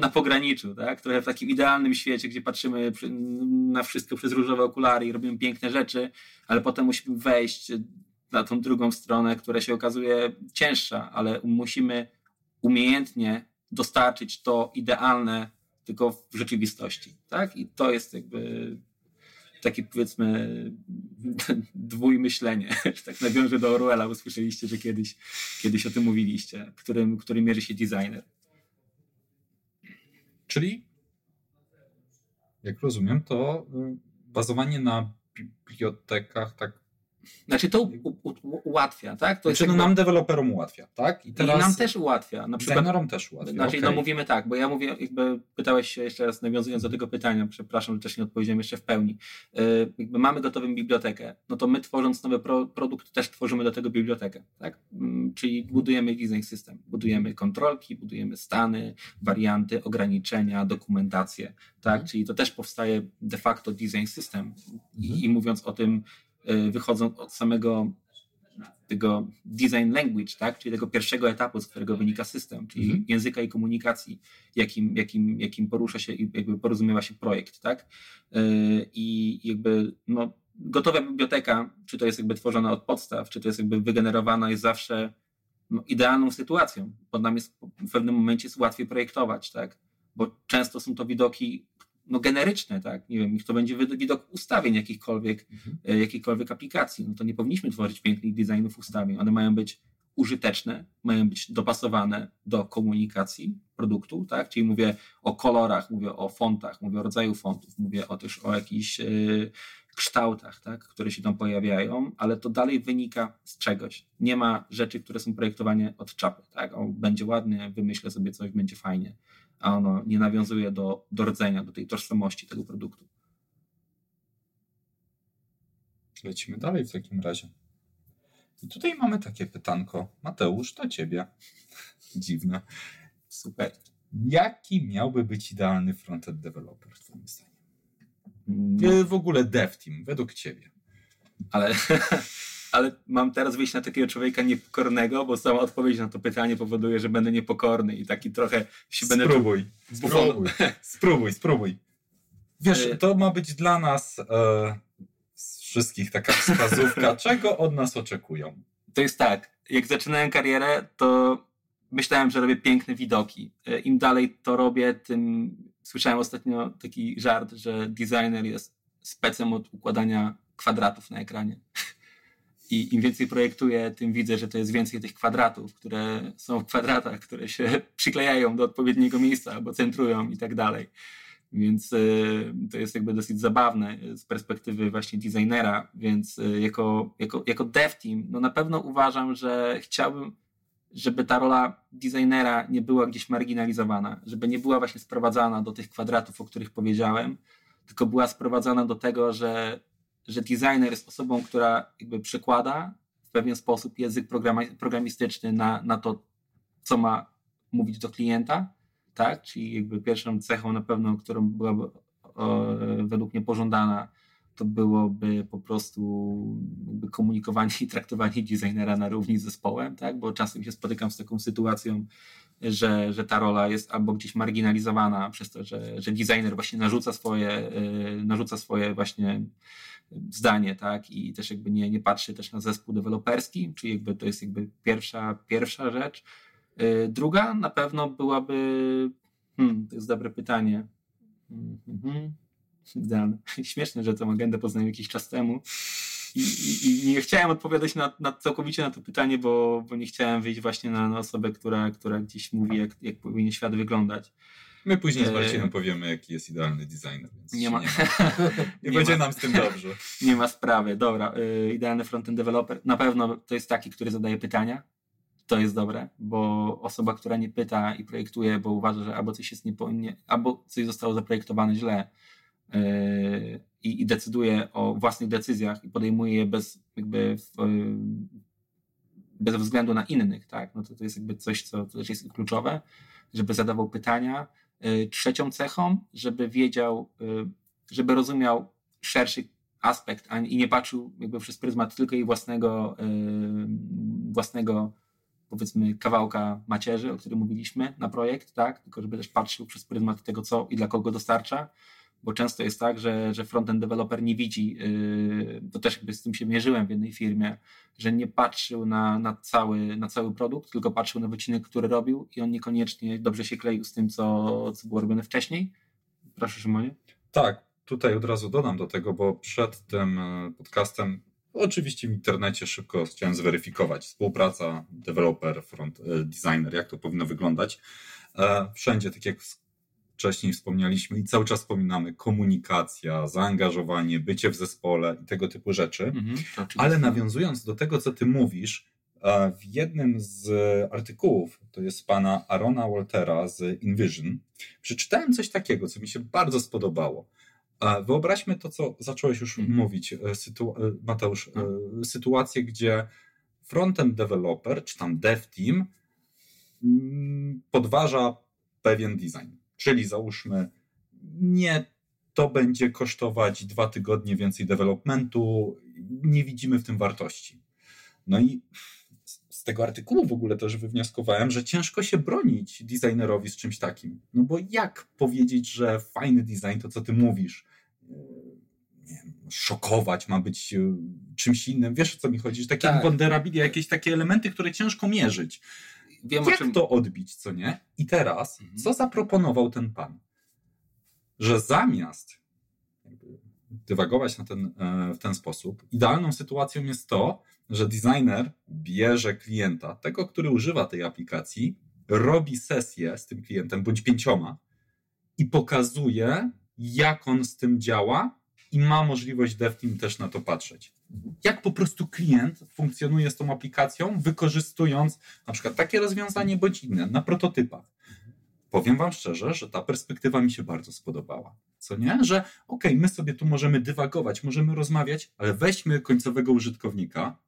na pograniczu, tak? Trochę w takim idealnym świecie, gdzie patrzymy na wszystko przez różowe okulary i robimy piękne rzeczy, ale potem musimy wejść na tą drugą stronę, która się okazuje cięższa, ale musimy umiejętnie dostarczyć to idealne tylko w rzeczywistości, tak? I to jest jakby takie powiedzmy (laughs) dwójmyślenie, (laughs) tak nawiążę do Orwella, usłyszeliście, że kiedyś, kiedyś o tym mówiliście, którym, którym mierzy się designer. Czyli, jak rozumiem, to y, bazowanie na bibliotekach tak znaczy to u, u, ułatwia, tak? To znaczy, no nam deweloperom ułatwia, tak? I, teraz I nam też ułatwia. Na przykład, designerom też ułatwia. Znaczy, okay. no mówimy tak, bo ja mówię, jakby pytałeś się jeszcze raz, nawiązując do tego pytania, przepraszam, że też nie odpowiedziałem jeszcze w pełni. Yy, jakby mamy gotową bibliotekę, no to my tworząc nowy pro, produkt też tworzymy do tego bibliotekę, tak? Yy, czyli budujemy design system, budujemy kontrolki, budujemy stany, warianty, ograniczenia, dokumentację, tak? Mhm. Czyli to też powstaje de facto design system. Mhm. I, I mówiąc o tym, wychodzą od samego tego design language, tak? czyli tego pierwszego etapu, z którego wynika system, czyli mhm. języka i komunikacji, jakim, jakim, jakim porusza się i jakby porozumiewa się projekt. Tak? Y, I jakby no, gotowa biblioteka, czy to jest jakby tworzona od podstaw, czy to jest jakby wygenerowana, jest zawsze no, idealną sytuacją, bo nam jest w pewnym momencie jest łatwiej projektować, tak? bo często są to widoki no, generyczne, tak? Nie wiem, niech to będzie widok ustawień jakichkolwiek, mhm. E, jakichkolwiek aplikacji. No to nie powinniśmy tworzyć pięknych designów ustawień. One mają być użyteczne, mają być dopasowane do komunikacji produktu, tak? Czyli mówię o kolorach, mówię o fontach, mówię o rodzaju fontów, mówię o też o jakichś yy, kształtach, tak? które się tam pojawiają, ale to dalej wynika z czegoś. Nie ma rzeczy, które są projektowane od czapy, tak? O, będzie ładnie, wymyślę sobie coś, będzie fajnie a ono nie nawiązuje do, do rdzenia, do tej tożsamości tego produktu. Lecimy dalej w takim razie. I tutaj mamy takie pytanko. Mateusz, do ciebie. (laughs) Dziwne. Super. Jaki miałby być idealny frontend developer, twoim zdaniem? Mm. W ogóle dev team, według ciebie. Ale (laughs) ale mam teraz wyjść na takiego człowieka niepokornego, bo sama odpowiedź na to pytanie powoduje, że będę niepokorny i taki trochę się spróbuj, będę... Spróbuj, (laughs) spróbuj, spróbuj. Wiesz, y- to ma być dla nas e, wszystkich taka wskazówka, (laughs) czego od nas oczekują. To jest tak, jak zaczynałem karierę, to myślałem, że robię piękne widoki. E, Im dalej to robię, tym słyszałem ostatnio taki żart, że designer jest specem od układania kwadratów na ekranie. (laughs) I im więcej projektuję, tym widzę, że to jest więcej tych kwadratów, które są w kwadratach, które się (laughs) przyklejają do odpowiedniego miejsca albo centrują i tak dalej. Więc y, to jest jakby dosyć zabawne z perspektywy właśnie designera, więc y, jako, jako, jako dev team, no na pewno uważam, że chciałbym, żeby ta rola designera nie była gdzieś marginalizowana, żeby nie była właśnie sprowadzana do tych kwadratów, o których powiedziałem, tylko była sprowadzana do tego, że że designer jest osobą, która jakby przekłada w pewien sposób język programistyczny na, na to, co ma mówić do klienta, tak? Czyli jakby pierwszą cechą na pewno, którą byłaby o, według mnie pożądana, to byłoby po prostu komunikowanie i traktowanie designera na równi z zespołem, tak? Bo czasem się spotykam z taką sytuacją, że, że ta rola jest albo gdzieś marginalizowana przez to, że, że designer właśnie narzuca swoje, yy, narzuca swoje właśnie zdanie, tak, i też jakby nie, nie patrzy też na zespół deweloperski, czyli jakby to jest jakby pierwsza, pierwsza rzecz. Y, druga na pewno byłaby, hmm, to jest dobre pytanie. Mhm. (laughs) Śmieszne, że tą agendę poznałem jakiś czas temu. I, i, i nie chciałem odpowiadać na, na, całkowicie na to pytanie, bo, bo nie chciałem wyjść właśnie na, na osobę, która, która gdzieś mówi, jak, jak powinien świat wyglądać. My później z Marcinem e... powiemy, jaki jest idealny designer. nie ma. Nie, ma. (laughs) nie, nie będzie ma. nam z tym dobrze. (laughs) nie ma sprawy. Dobra, yy, idealny frontend developer. Na pewno to jest taki, który zadaje pytania. To jest dobre, bo osoba, która nie pyta i projektuje, bo uważa, że albo coś jest nie, nie albo coś zostało zaprojektowane źle, yy, i, decyduje o własnych decyzjach i podejmuje je bez, jakby w, bez względu na innych, tak? No to, to jest jakby coś, co też jest kluczowe, żeby zadawał pytania. Y, trzecią cechą, żeby wiedział, y, żeby rozumiał szerszy aspekt i nie patrzył jakby przez pryzmat tylko i własnego, y, własnego powiedzmy kawałka macierzy, o którym mówiliśmy na projekt, tak? Tylko żeby też patrzył przez pryzmat tego, co i dla kogo dostarcza bo często jest tak, że, że frontend developer nie widzi, yy, to też jakby z tym się mierzyłem w jednej firmie, że nie patrzył na, na, cały, na cały produkt, tylko patrzył na wycinek, który robił i on niekoniecznie dobrze się kleił z tym, co, co było robione wcześniej. Proszę Szymonie. Tak, tutaj od razu dodam do tego, bo przed tym e, podcastem oczywiście w internecie szybko chciałem zweryfikować współpraca developer, front e, designer, jak to powinno wyglądać. E, wszędzie, tak jak wcześniej wspomnialiśmy i cały czas wspominamy, komunikacja, zaangażowanie, bycie w zespole i tego typu rzeczy. Mhm, Ale nawiązując do tego, co ty mówisz, w jednym z artykułów, to jest pana Arona Waltera z InVision, przeczytałem coś takiego, co mi się bardzo spodobało. Wyobraźmy to, co zacząłeś już mhm. mówić, e, sytu e, Mateusz, mhm. sytuację, gdzie frontend developer, czy tam dev team mm, podważa pewien design. Czyli załóżmy, nie to będzie kosztować dwa tygodnie więcej developmentu, nie widzimy w tym wartości. No i z tego artykułu w ogóle też wywnioskowałem, że ciężko się bronić designerowi z czymś takim. No bo jak powiedzieć, że fajny design, to co ty mówisz, wiem, szokować, ma być e, czymś innym. Wiesz o co mi chodzi? Że takie tak. jakieś takie elementy, które ciężko mierzyć wiem, jak czym... to odbić, co nie? I teraz, mhm. co zaproponował ten pan? Że zamiast dywagować na ten, e, w ten sposób, idealną sytuacją jest to, że designer bierze klienta, tego, który używa tej aplikacji, robi sesję z tym klientem, bądź pięcioma i pokazuje, jak on z tym działa i ma możliwość DevTeam też na to patrzeć jak po prostu klient funkcjonuje z tą aplikacją, wykorzystując na przykład takie rozwiązanie bądź inne na prototypach. Powiem Wam szczerze, że ta perspektywa mi się bardzo spodobała. Co nie? Że okej, okay, my sobie tu możemy dywagować, możemy rozmawiać, ale weźmy końcowego użytkownika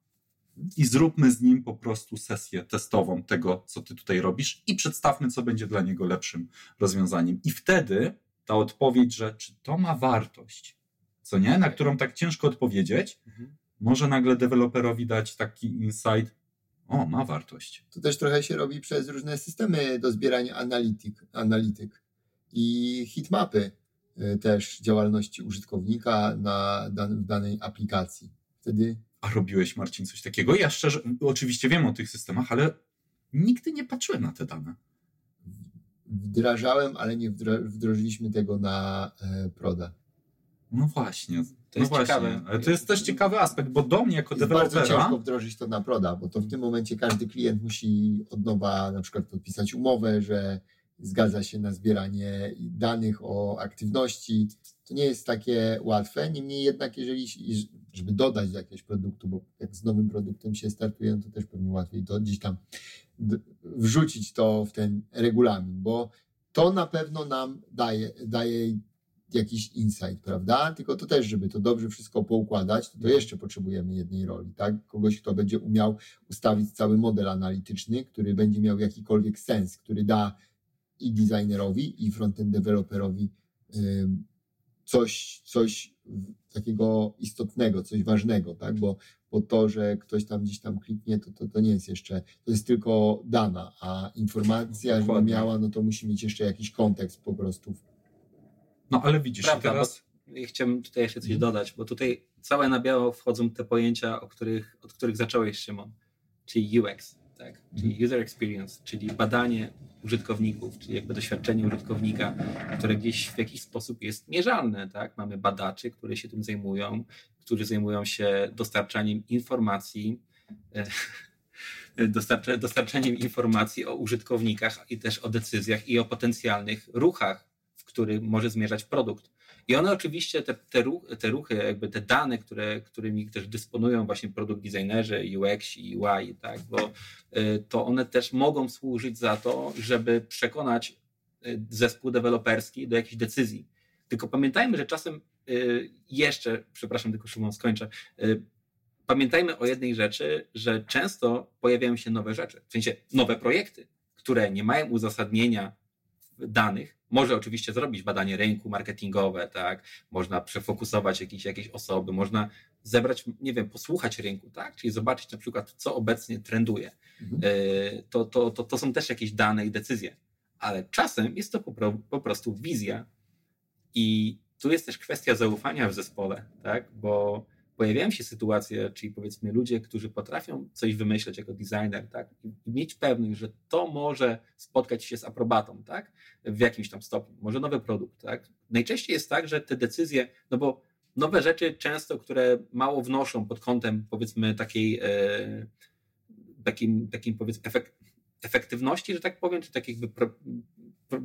i zróbmy z nim po prostu sesję testową tego, co Ty tutaj robisz i przedstawmy, co będzie dla niego lepszym rozwiązaniem. I wtedy ta odpowiedź, że czy to ma wartość, co nie? Na którą tak ciężko odpowiedzieć, mhm. może nagle deweloperowi dać taki insight, o, ma wartość. To też trochę się robi przez różne systemy do zbierania analityk, analityk i hitmapy y, też działalności użytkownika na dan, w danej aplikacji. Wtedy. A robiłeś, Marcin, coś takiego? Ja szczerze, oczywiście wiem o tych systemach, ale nigdy nie patrzyłem na te dane. Wdrażałem, ale nie wdrożyliśmy tego na e, Proda. No właśnie. To jest no ciekawe. Ale to jest też ciekawy aspekt, bo do mnie jako jest dewelopera... bardzo ciężko wdrożyć to na proda, bo to w tym momencie każdy klient musi od nowa na przykład podpisać umowę, że zgadza się na zbieranie danych o aktywności. To nie jest takie łatwe, niemniej jednak jeżeli, żeby dodać do jakiegoś produktu, bo jak z nowym produktem się startuje, no to też pewnie łatwiej to gdzieś tam wrzucić to w ten regulamin, bo to na pewno nam daje, daje jakiś insight, prawda? Tylko to też, żeby to dobrze wszystko poukładać, to, to mhm. jeszcze potrzebujemy jednej roli, tak? Kogoś, kto będzie umiał ustawić cały model analityczny, który będzie miał jakikolwiek sens, który da i designerowi, i frontend developerowi coś, coś takiego istotnego, coś ważnego, tak? Bo, bo to, że ktoś tam gdzieś tam kliknie, to, to, to nie jest jeszcze, to jest tylko dana, a informacja, żeby miała, no to musi mieć jeszcze jakiś kontekst po prostu no ale widzisz, Prawda, teraz... chciałbym tutaj jeszcze coś hmm. dodać, bo tutaj całe na biało wchodzą te pojęcia, o których, od których zacząłeś, Szymon, czyli UX. tak? Czyli user experience, czyli badanie użytkowników, czyli jakby doświadczenie użytkownika, które gdzieś w jakiś sposób jest mierzalne, tak? Mamy badaczy, które się tym zajmują, którzy zajmują się dostarczaniem informacji, e, (laughs) dostarczaniem informacji o użytkownikach i też o decyzjach i o potencjalnych ruchach, w których może zmierzać produkt. I one oczywiście, te, te, ruchy, te ruchy, jakby te dane, które, którymi też dysponują właśnie produkt designerzy, UX i UI, tak, bo y, to one też mogą służyć za to, żeby przekonać y, zespół deweloperski do jakiejś decyzji. Tylko pamiętajmy, że czasem y, jeszcze, przepraszam, tylko Szymon skończę, pamiętajmy o jednej rzeczy, że często pojawiają się nowe rzeczy, w sensie nowe projekty, które nie mają uzasadnienia danych, może oczywiście zrobić badanie rynku marketingowe, tak? Można przefokusować jakieś, jakieś osoby, można zebrać, nie wiem, posłuchać rynku, tak? Czyli zobaczyć na przykład, co obecnie trenduje. Mhm. E, to, to, to, to są też jakieś dane i decyzje. Ale czasem jest to po, po prostu wizja i tu jest też kwestia zaufania w zespole, tak? Bo pojawiają się sytuacje, czyli powiedzmy ludzie, którzy potrafią coś wymyśleć jako designer, tak, i mieć pewność, że to może spotkać się z aprobatą, tak, w jakimś tam stopniu, może nowy produkt, tak. Najczęściej jest tak, że te decyzje, no bo nowe rzeczy często, które mało wnoszą pod kątem powiedzmy takiej, e, takim, takim powiedzmy efekt, efektywności, że tak powiem, czy tak jakby pro,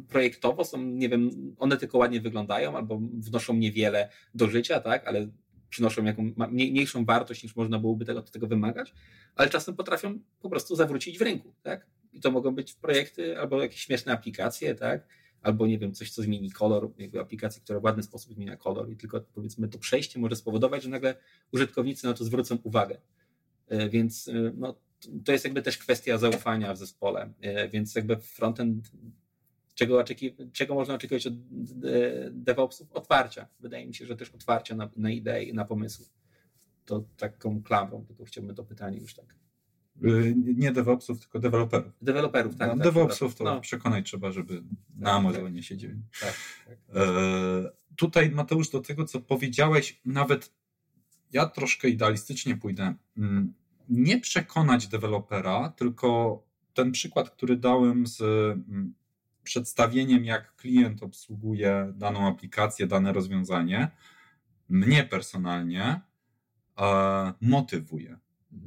projektowo są, nie wiem, one tylko ładnie wyglądają albo wnoszą niewiele do życia, tak, ale przynoszą jaką, mniejszą wartość niż można byłoby tego, tego wymagać, ale czasem potrafią po prostu zawrócić w rynku, tak? I to mogą być projekty albo jakieś śmieszne aplikacje, tak? Albo nie wiem, coś, co zmieni kolor, jakby aplikacji, która w ładny sposób zmienia kolor i tylko powiedzmy to przejście może spowodować, że nagle użytkownicy na to zwrócą uwagę. E, więc e, no, to jest jakby też kwestia zaufania w zespole, e, więc jakby frontend czego, czego można oczekiwać od DevOpsów? Otwarcia. Wydaje mi się, że też otwarcia na, na idee i na pomysły. To taką klamrą, tylko chciałbym to pytanie już tak. Y, nie DevOpsów, tylko deweloperów. Deweloperów, tak. No, tak DevOpsów to no. przekonać trzeba, żeby na tak, tak. siedzieli. Tak, tak. E, tutaj Mateusz, do tego, co powiedziałeś, nawet ja troszkę idealistycznie pójdę. Mm, nie przekonać dewelopera, tylko ten przykład, który dałem z mm, przedstawieniem, jak klient obsługuje daną aplikację, dane rozwiązanie, mnie personalnie e, motywuje.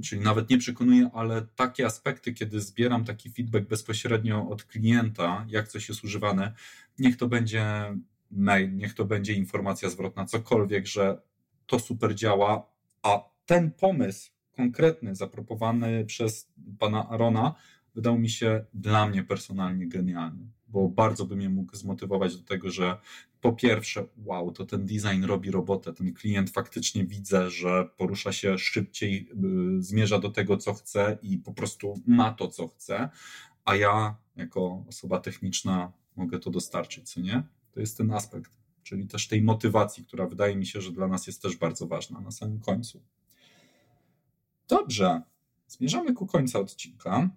Czyli nawet nie przekonuje, ale takie aspekty, kiedy zbieram taki feedback bezpośrednio od klienta, jak coś jest używane, niech to będzie mail, niech to będzie informacja zwrotna, cokolwiek, że to super działa, a ten pomysł konkretny zaproponowany przez pana Arona wydał mi się dla mnie personalnie genialny bo bardzo bym je mógł zmotywować do tego, że po pierwsze, wow, to ten design robi robotę, ten klient faktycznie widzę, że porusza się szybciej, y, zmierza do tego, co chce i po prostu ma to, co chce, a ja jako osoba techniczna mogę to dostarczyć, co nie? To jest ten aspekt, czyli też tej motywacji, która wydaje mi się, że dla nas jest też bardzo ważna na samym końcu. Dobrze, zmierzamy ku końcu odcinka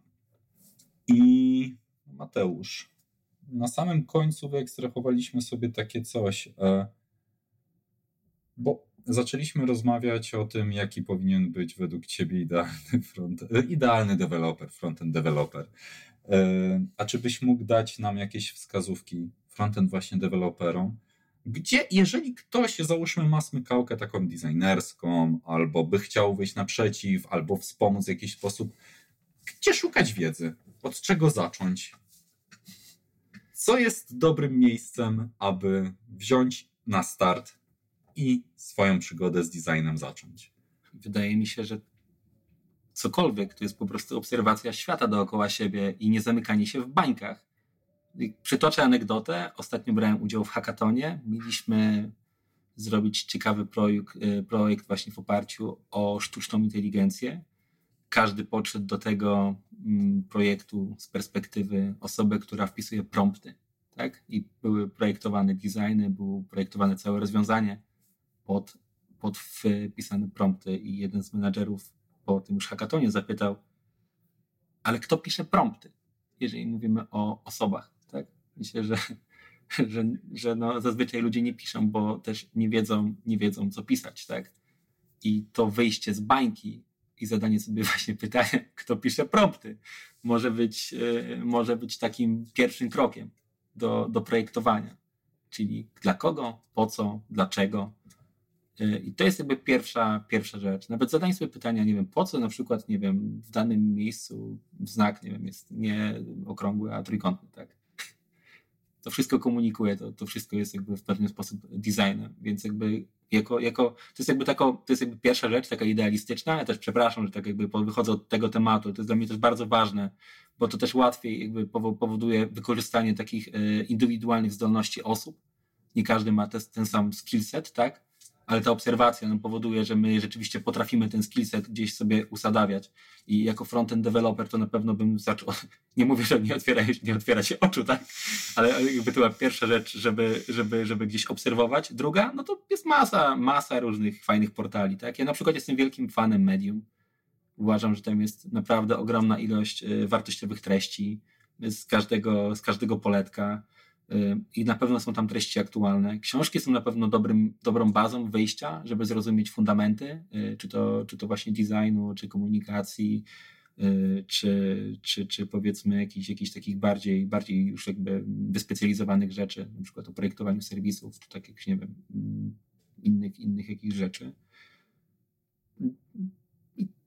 i Mateusz, na samym końcu wyekstrahowaliśmy sobie takie coś, e, bo zaczęliśmy rozmawiać o tym, jaki powinien być według Ciebie idealny, (laughs) front, e, idealny frontend developer. E, a czy byś mógł dać nam jakieś wskazówki frontend właśnie deweloperom, gdzie jeżeli ktoś, załóżmy, ma smykałkę taką designerską, albo by chciał wyjść naprzeciw, albo wspomóc w jakiś sposób, gdzie szukać wiedzy? Od czego zacząć? Co jest dobrym miejscem, aby wziąć na start i swoją przygodę z designem zacząć? Wydaje mi się, że cokolwiek to jest po prostu obserwacja świata dookoła siebie i nie zamykanie się w bańkach. Przytoczę anegdotę. Ostatnio brałem udział w hackatonie. Mieliśmy zrobić ciekawy projekt, projekt właśnie w oparciu o sztuczną inteligencję. Każdy podszedł do tego mm, projektu z perspektywy osoby, która wpisuje prompty tak? I były projektowane designy, było projektowane całe rozwiązanie pod, pod wpisane prompty i jeden z menadżerów po tym już hackatonie zapytał, ale kto pisze prompty, jeżeli mówimy o osobach, tak? Myślę, że, że, że no, zazwyczaj ludzie nie piszą, bo też nie wiedzą, nie wiedzą, co pisać, tak? I to wyjście z bańki i zadanie sobie (laughs) właśnie pytania, kto pisze prompty, może być, e, może być takim pierwszym krokiem do, do projektowania. Czyli dla kogo, po co, dlaczego. E, I to jest jakby pierwsza, pierwsza rzecz. Nawet zadanie sobie pytania, nie wiem, po co na przykład, nie wiem, w danym miejscu znak, nie wiem, jest nie okrągły, a trójkątny, tak? To wszystko komunikuje, to, to wszystko jest jakby w pewien sposób designem, więc jakby jako, jako, to jest jakby tako, to jest jakby pierwsza rzecz, taka idealistyczna. Ja też przepraszam, że tak jakby wychodzę od tego tematu. To jest dla mnie też bardzo ważne, bo to też łatwiej jakby powoduje wykorzystanie takich e, indywidualnych zdolności osób. Nie każdy ma te, ten sam skillset, tak? Ale ta obserwacja nam powoduje, że my rzeczywiście potrafimy ten skillset gdzieś sobie usadawiać. I jako frontend developer to na pewno bym zaczął, (laughs) nie mówię, że nie otwiera, nie otwiera się oczu, tak? Ale jakby to była pierwsza rzecz, żeby, żeby, żeby gdzieś obserwować. Druga, no to jest masa, masa różnych fajnych portali, tak? Ja na przykład jestem wielkim fanem Medium. Uważam, że tam jest naprawdę ogromna ilość y, wartościowych treści z każdego, z każdego poletka i na pewno są tam treści aktualne. Książki są na pewno dobrym, dobrą bazą wyjścia, żeby zrozumieć fundamenty, y, czy to, czy to właśnie designu, czy komunikacji, y, czy, czy, czy powiedzmy jakichś, jakichś takich bardziej, bardziej już jakby wyspecjalizowanych rzeczy, na przykład o projektowaniu serwisów, czy tak jak, nie wiem, mm, innych, innych jakichś rzeczy.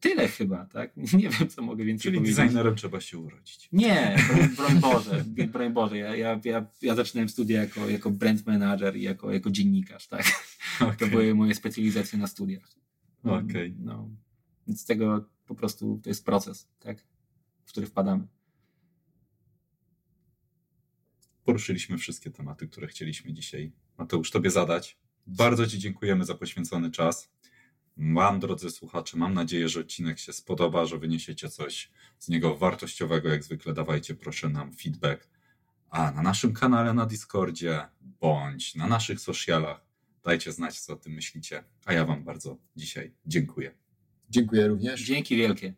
Tyle chyba, tak? (laughs) Nie wiem, co mogę więcej Czyli powiedzieć. designerem trzeba się urodzić. Nie, broń, Boże, (laughs) broń Boże. Ja, ja, ja, ja zaczynałem studia jako, jako brand manager i jako, jako dziennikarz, tak? Okay. (laughs) To były moje specjalizacje na studiach. Okej. Okay. No, więc z tego po prostu to jest proces, tak? W który wpadamy. Poruszyliśmy wszystkie tematy, które chcieliśmy dzisiaj, Mateusz, Tobie zadać. Bardzo Ci dziękujemy za poświęcony czas. Mam, drodzy słuchacze, mam nadzieję, że odcinek się spodoba, że wyniesiecie coś z niego wartościowego. Jak zwykle dawajcie proszę nam feedback. A na naszym kanale na Discordzie bądź na naszych socialach dajcie znać, co o tym myślicie. A ja Wam bardzo dzisiaj dziękuję. Dziękuję również. Dzięki wielkie.